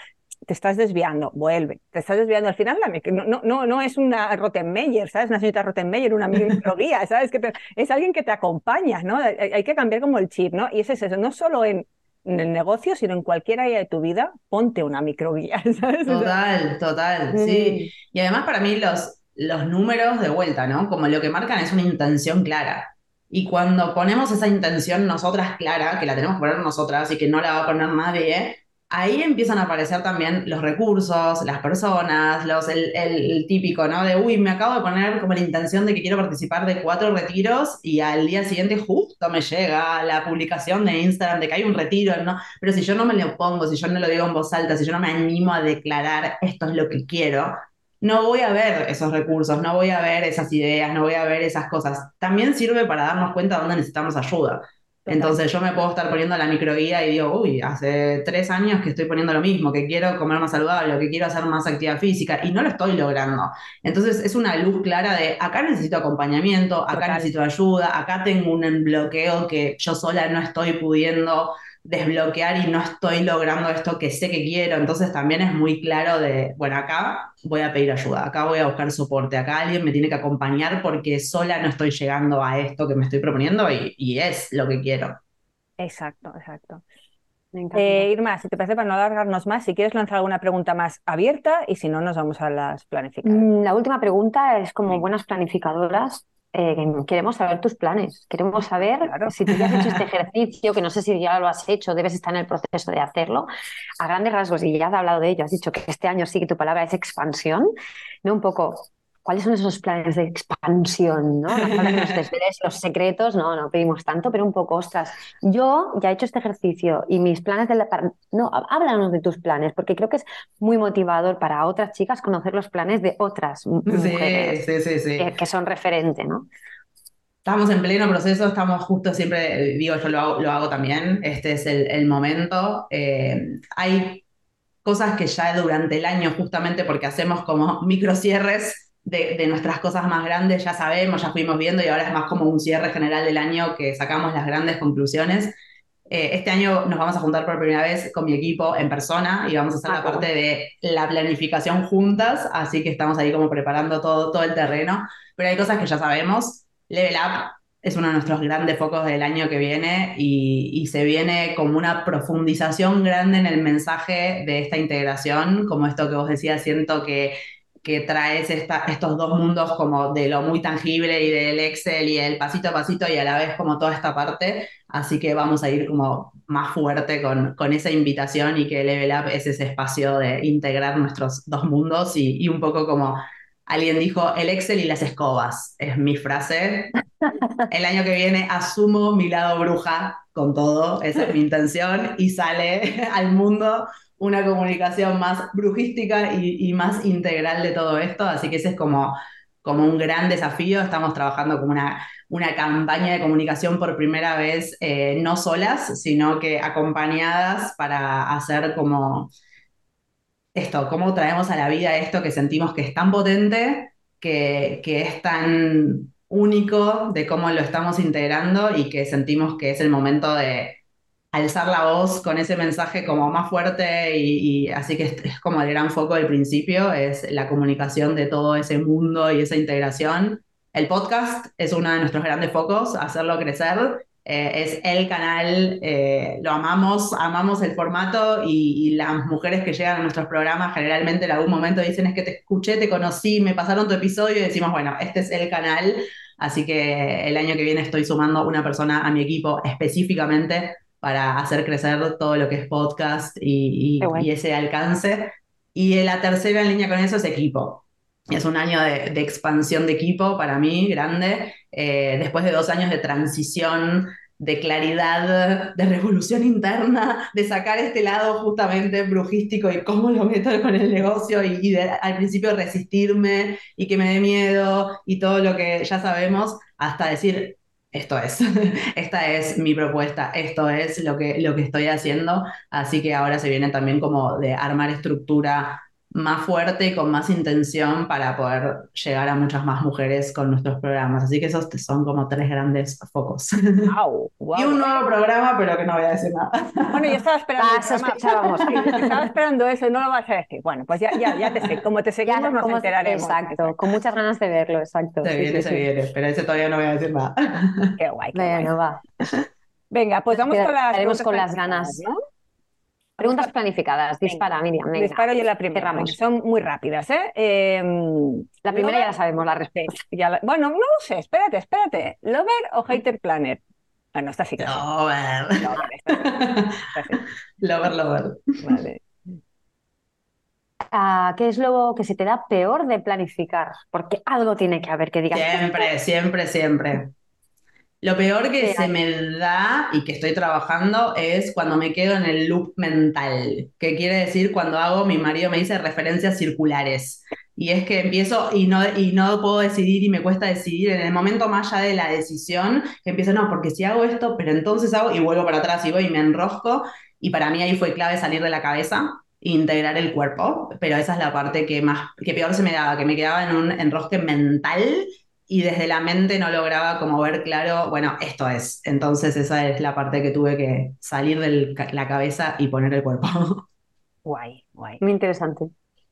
Speaker 2: te estás desviando, vuelve, te estás desviando. Al final, no, no, no, no es una Rottenmeier, ¿sabes? Una señorita Rottenmeier, una microguía, ¿sabes? Que es alguien que te acompaña, ¿no? Hay, que cambiar como el chip, ¿no? Y ese es eso, no solo en, el negocio, sino en cualquier área de tu vida, ponte una microguía, ¿sabes?
Speaker 3: Total, total, sí. Y además para mí los, los números de vuelta, ¿no? Como lo que marcan es una intención clara. Y cuando ponemos esa intención nosotras clara, que la tenemos que poner nosotras y que no la va a poner nadie, ahí empiezan a aparecer también los recursos, las personas, los, el, típico, ¿no? De, uy, me acabo de poner como la intención de que quiero participar de cuatro retiros y al día siguiente justo me llega la publicación de Instagram de que hay un retiro, ¿no? Pero si yo no me lo pongo, si yo no lo digo en voz alta, si yo no me animo a declarar esto es lo que quiero, no voy a ver esos recursos, no voy a ver esas ideas, no voy a ver esas cosas. También sirve para darnos cuenta de dónde necesitamos ayuda. Entonces yo me puedo estar poniendo la microguía y digo, uy, hace tres años que estoy poniendo lo mismo, que quiero comer más saludable, que quiero hacer más actividad física y no lo estoy logrando. Entonces es una luz clara de acá necesito acompañamiento, acá necesito ayuda, acá tengo un bloqueo que yo sola no estoy pudiendo desbloquear y no estoy logrando esto que sé que quiero. Entonces también es muy claro de, bueno, acá voy a pedir ayuda, acá voy a buscar soporte, acá alguien me tiene que acompañar porque sola no estoy llegando a esto que me estoy proponiendo y, es lo que quiero.
Speaker 2: Exacto, exacto. Eh, Irma, si te parece, para no alargarnos más, si quieres lanzar alguna pregunta más abierta y si no, nos vamos a las planificadoras.
Speaker 1: Mm, la última pregunta es como buenas planificadoras, eh, queremos saber tus planes, queremos saber si tú ya has hecho este ejercicio, que no sé si ya lo has hecho, debes estar en el proceso de hacerlo, a grandes rasgos, y ya has hablado de ello, has dicho que este año sí que tu palabra es expansión, ¿no? Un poco, ¿Cuáles son esos planes de expansión? ¿no? Que nos desveles los secretos, no, no pedimos tanto, pero un poco, ostras, yo ya he hecho este ejercicio y mis planes de la... No, háblanos de tus planes, porque creo que es muy motivador para otras chicas conocer los planes de otras mujeres que, son referente, ¿no?
Speaker 3: Estamos en pleno proceso, estamos justo siempre, digo, yo lo hago, lo hago también, este es el, momento. Eh, hay cosas que ya durante el año, justamente porque hacemos como micro de, nuestras cosas más grandes ya sabemos, ya fuimos viendo y ahora es más como un cierre general del año que sacamos las grandes conclusiones. Eh, este año nos vamos a juntar por primera vez con mi equipo en persona y vamos a hacer la parte de la planificación juntas, así que estamos ahí como preparando todo, todo el terreno, pero hay cosas que ya sabemos. Level Up es uno de nuestros grandes focos del año que viene y, y, se viene como una profundización grande en el mensaje de esta integración, como esto que vos decías, siento que que traes estos dos mundos como de lo muy tangible y del Excel y el pasito a pasito y a la vez como toda esta parte. Así que vamos a ir como más fuerte con, con esa invitación y que Level Up es ese espacio de integrar nuestros dos mundos y, y un poco como alguien dijo, el Excel y las escobas, es mi frase. El año que viene asumo mi lado bruja con todo, esa es mi intención y sale al mundo una comunicación más brujística y, más integral de todo esto, así que ese es como, como un gran desafío. Estamos trabajando como una, una campaña de comunicación por primera vez, eh, no solas, sino que acompañadas para hacer como esto, cómo traemos a la vida esto que sentimos que es tan potente, que, que es tan único de cómo lo estamos integrando y que sentimos que es el momento de alzar la voz con ese mensaje como más fuerte y, así que es, como el gran foco del principio, es la comunicación de todo ese mundo y esa integración. El podcast es uno de nuestros grandes focos, hacerlo crecer. Eh, es el canal, eh, lo amamos, amamos el formato y, y, las mujeres que llegan a nuestros programas generalmente en algún momento dicen es que te escuché, te conocí, me pasaron tu episodio y decimos, bueno, este es el canal, así que el año que viene estoy sumando una persona a mi equipo específicamente para hacer crecer todo lo que es podcast y, ese alcance. Y la tercera en línea con eso es equipo. Es un año de, expansión de equipo para mí grande, eh, después de dos años de transición, de claridad, de revolución interna, de sacar este lado justamente brujístico y cómo lo meto con el negocio y, al principio resistirme y que me dé miedo y todo lo que ya sabemos, hasta decir, esto es, esta es mi propuesta, esto es lo que, lo que estoy haciendo, así que ahora se viene también como de armar estructura más fuerte y con más intención para poder llegar a muchas más mujeres con nuestros programas. Así que esos son como tres grandes focos.
Speaker 2: Wow,
Speaker 3: y un nuevo programa, pero que no voy a decir nada.
Speaker 2: Bueno, yo estaba esperando.
Speaker 1: Ah, sospechábamos.
Speaker 2: estaba esperando eso y no lo vas a decir. Bueno, pues ya, ya, ya te sé. Como te seguimos, nos
Speaker 1: como-
Speaker 2: enteraremos.
Speaker 1: Exacto, con muchas ganas de verlo, exacto.
Speaker 3: Se
Speaker 1: sí,
Speaker 3: viene,
Speaker 1: sí,
Speaker 3: se
Speaker 1: sí.
Speaker 3: viene, pero ese todavía no voy a decir nada.
Speaker 2: Qué guay, qué guay.
Speaker 1: Bueno, va.
Speaker 2: Venga, pues vamos con las.
Speaker 1: Con ganas.
Speaker 2: ¿no?
Speaker 1: Preguntas planificadas. Dispara, Miriam. venga.
Speaker 2: Disparo yo la primera.
Speaker 1: Cerramos.
Speaker 2: Son muy rápidas, ¿eh? Em,
Speaker 1: La primera ya la sabemos, la respuesta.
Speaker 2: Ya la- Bueno, no lo sé, espérate, espérate. ¿Lover o Hater Planet? Bueno, esta sí que sí.
Speaker 3: Lover.
Speaker 2: Lover.
Speaker 3: Lover, lover.
Speaker 2: Vale.
Speaker 1: Ah, ¿Qué es lo que se te da peor de planificar? Porque algo tiene que haber que digas.
Speaker 3: Siempre, siempre, siempre. Lo peor que se me da y que estoy trabajando es cuando me quedo en el loop mental, que quiere decir cuando hago, mi marido me dice referencias circulares. Y es que empiezo y no, y no puedo decidir y me cuesta decidir en el momento más allá de la decisión, que empiezo, no, porque si hago esto, pero entonces hago y vuelvo para atrás y voy y me enrosco. Y para mí ahí fue clave salir de la cabeza e integrar el cuerpo, pero esa es la parte que más, que peor se me daba, que me quedaba en un enrosque mental y desde la mente no lograba como ver claro, bueno, esto es. Entonces esa es la parte que tuve que salir de la cabeza y poner el cuerpo.
Speaker 2: Guay, guay.
Speaker 1: Muy interesante.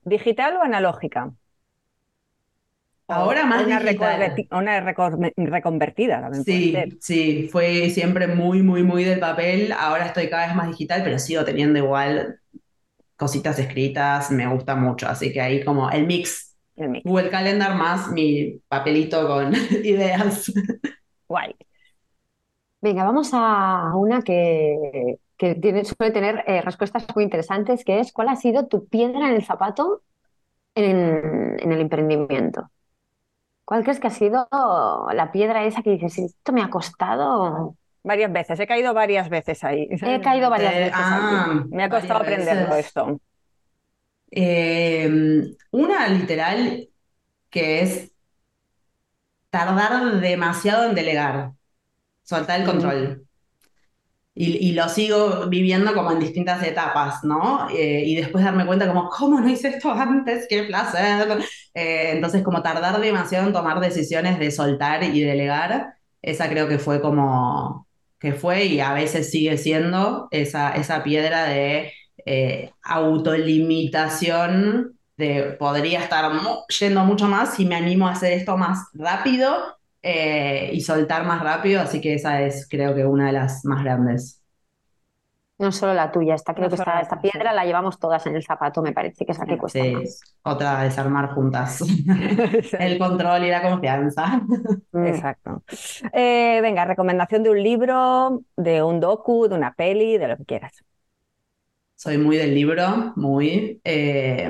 Speaker 2: ¿Digital o analógica?
Speaker 3: Ahora más
Speaker 2: una
Speaker 3: digital.
Speaker 2: Una reconvertida también
Speaker 3: Sí, sí, fue siempre muy, muy, muy del papel. Ahora estoy cada vez más digital, pero sigo teniendo igual cositas escritas, me gusta mucho. Así que ahí como el mix,
Speaker 2: El mix.
Speaker 3: Google Calendar más mi papelito con ideas.
Speaker 2: Guay.
Speaker 1: Venga, vamos a una que, que tiene, suele tener eh, respuestas muy interesantes, que es ¿cuál ha sido tu piedra en el zapato en, en el emprendimiento? ¿Cuál crees que ha sido la piedra esa que dices, esto me ha costado?
Speaker 2: Varias veces, he caído varias veces ahí.
Speaker 1: He caído varias
Speaker 3: Eh,
Speaker 1: veces
Speaker 3: ah,
Speaker 1: aquí.
Speaker 2: Me ha costado aprenderlo
Speaker 3: veces.
Speaker 2: esto.
Speaker 3: Eh, una literal que es tardar demasiado en delegar, soltar el control. Y, y lo sigo viviendo como en distintas etapas, ¿no? Eh, y después darme cuenta como, ¿cómo no hice esto antes? ¡Qué placer! Eh, entonces, como tardar demasiado en tomar decisiones de soltar y delegar, esa creo que fue como, que fue y a veces sigue siendo esa, esa piedra de eh, autolimitación, de podría estar mu- yendo mucho más si me animo a hacer esto más rápido eh, y soltar más rápido, así que esa es creo que una de las más grandes.
Speaker 1: No solo la tuya, esta creo
Speaker 2: No
Speaker 1: que esta, piedra la llevamos todas en el zapato, me parece que es la que cuesta
Speaker 3: Sí,
Speaker 1: más.
Speaker 3: otra desarmar juntas. El control y la confianza.
Speaker 1: Mm.
Speaker 2: Exacto. Eh, venga, recomendación de un libro, de un docu, de una peli, de lo que quieras.
Speaker 3: Soy muy del libro, muy. eh,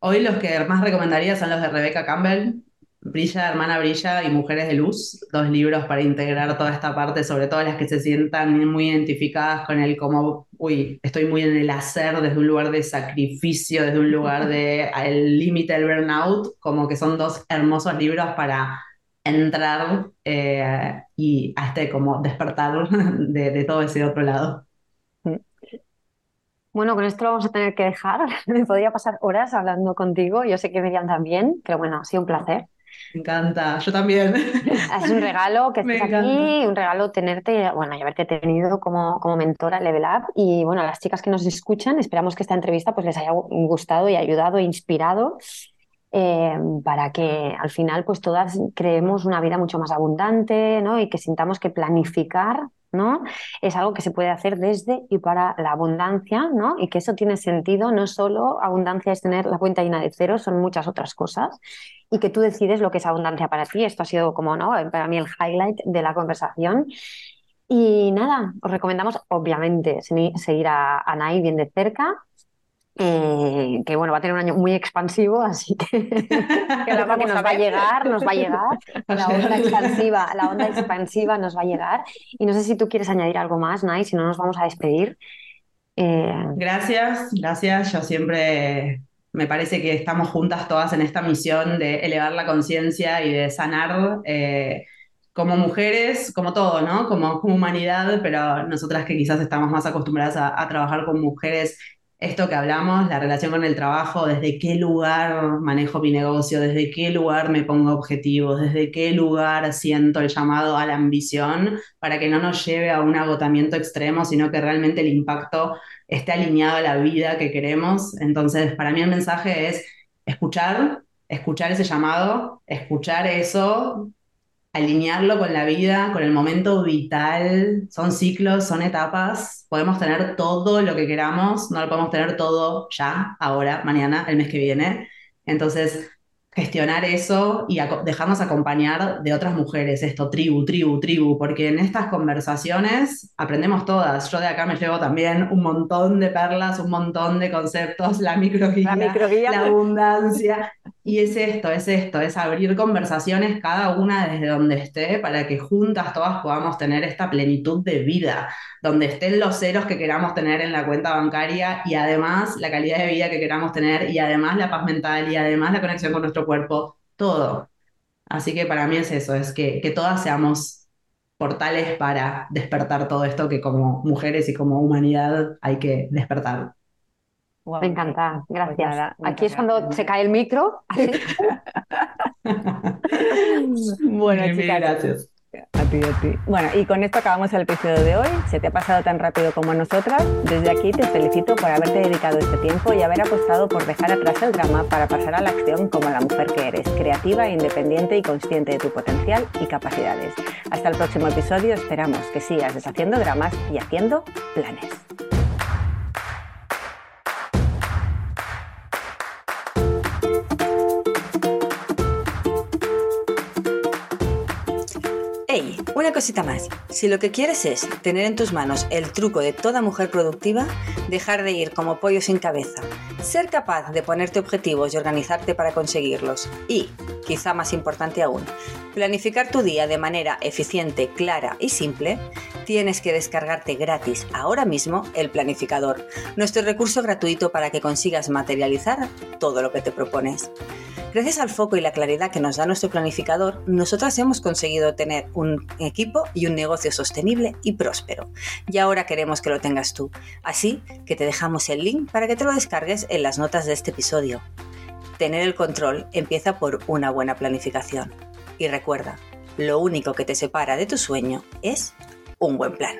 Speaker 3: hoy los que más recomendaría son los de Rebecca Campbell, Brilla, Hermana Brilla y Mujeres de Luz, dos libros para integrar toda esta parte, sobre todo las que se sientan muy identificadas con el como, uy, estoy muy en el hacer desde un lugar de sacrificio, desde un lugar de el límite del burnout, como que son dos hermosos libros para entrar eh, y a este como despertar de, de todo ese otro lado.
Speaker 1: Bueno, con esto lo vamos a tener que dejar. Me podría pasar horas hablando contigo. Yo sé que Miriam también, pero bueno, ha sido un placer.
Speaker 3: Me encanta, yo también.
Speaker 1: Es un regalo que
Speaker 3: Me
Speaker 1: estés aquí, un regalo tenerte, bueno, y haberte tenido como, como mentora en Level Up. Y bueno, a las chicas que nos escuchan, esperamos que esta entrevista pues les haya gustado y ayudado e inspirado eh, para que al final pues todas creemos una vida mucho más abundante, ¿no? Y que sintamos que planificar, ¿no? Es algo que se puede hacer desde y para la abundancia, ¿no? Y que eso tiene sentido, no solo abundancia es tener la cuenta llena de ceros, son muchas otras cosas y que tú decides lo que es abundancia para ti. Esto ha sido como, ¿no? Para mí el highlight de la conversación. Y nada, os recomendamos obviamente se- seguir a, a bien de cerca, eh, que bueno, va a tener un año muy expansivo, así que, que
Speaker 2: la
Speaker 1: nos va a llegar, nos va a llegar, la onda expansiva, la onda expansiva nos va a llegar. Y no sé si tú quieres añadir algo más, Nai, si no nos vamos a despedir. Eh,
Speaker 3: Gracias, gracias. Yo siempre Me parece que estamos juntas todas en esta misión de elevar la conciencia y de sanar eh, como mujeres, como todo, ¿no? Como, humanidad, pero nosotras que quizás estamos más acostumbradas a, trabajar con mujeres, esto que hablamos, la relación con el trabajo, desde qué lugar manejo mi negocio, desde qué lugar me pongo objetivos, desde qué lugar siento el llamado a la ambición, para que no nos lleve a un agotamiento extremo, sino que realmente el impacto esté alineado a la vida que queremos. Entonces, para mí el mensaje es escuchar, escuchar ese llamado, escuchar eso, alinearlo con la vida, con el momento vital. Son ciclos, son etapas. Podemos tener todo lo que queramos, no lo podemos tener todo ya, ahora, mañana, el mes que viene. Entonces, gestionar eso y dejarnos acompañar de otras mujeres, esto, tribu, tribu, tribu, porque en estas conversaciones aprendemos todas. Yo de acá me llevo también un montón de perlas, un montón de conceptos, la microguía, la, la abundancia. Y es esto, es esto, es abrir conversaciones cada una desde donde esté para que juntas todas podamos tener esta plenitud de vida, donde estén los ceros que queramos tener en la cuenta bancaria y además la calidad de vida que queramos tener y además la paz mental y además la conexión con nuestro cuerpo, todo. Así que para mí es eso, es que, que todas seamos portales para despertar todo esto que como mujeres y como humanidad hay que despertar.
Speaker 1: Me encanta, pues gracias. Aquí es cuando se cae el micro.
Speaker 4: bueno, chicas, gracias. A ti, a ti. Bueno, y con esto acabamos el episodio de hoy. Se te ha pasado tan rápido como a nosotras. Desde aquí te felicito por haberte dedicado este tiempo y haber apostado por dejar atrás el drama para pasar a la acción como la mujer que eres, creativa, independiente y consciente de tu potencial y capacidades. Hasta el próximo episodio. Esperamos que sigas deshaciendo dramas y haciendo planes. Una cosita más, si lo que quieres es tener en tus manos el truco de toda mujer productiva, dejar de ir como pollo sin cabeza, ser capaz de ponerte objetivos y organizarte para conseguirlos y, quizá más importante aún, planificar tu día de manera eficiente, clara y simple, tienes que descargarte gratis ahora mismo el planificador, nuestro recurso gratuito para que consigas materializar todo lo que te propones. Gracias al foco y la claridad que nos da nuestro planificador, nosotras hemos conseguido tener un equipo y un negocio sostenible y próspero. Y ahora queremos que lo tengas tú. Así que te dejamos el link para que te lo descargues en las notas de este episodio. Tener el control empieza por una buena planificación. Y recuerda, lo único que te separa de tu sueño es un buen plan.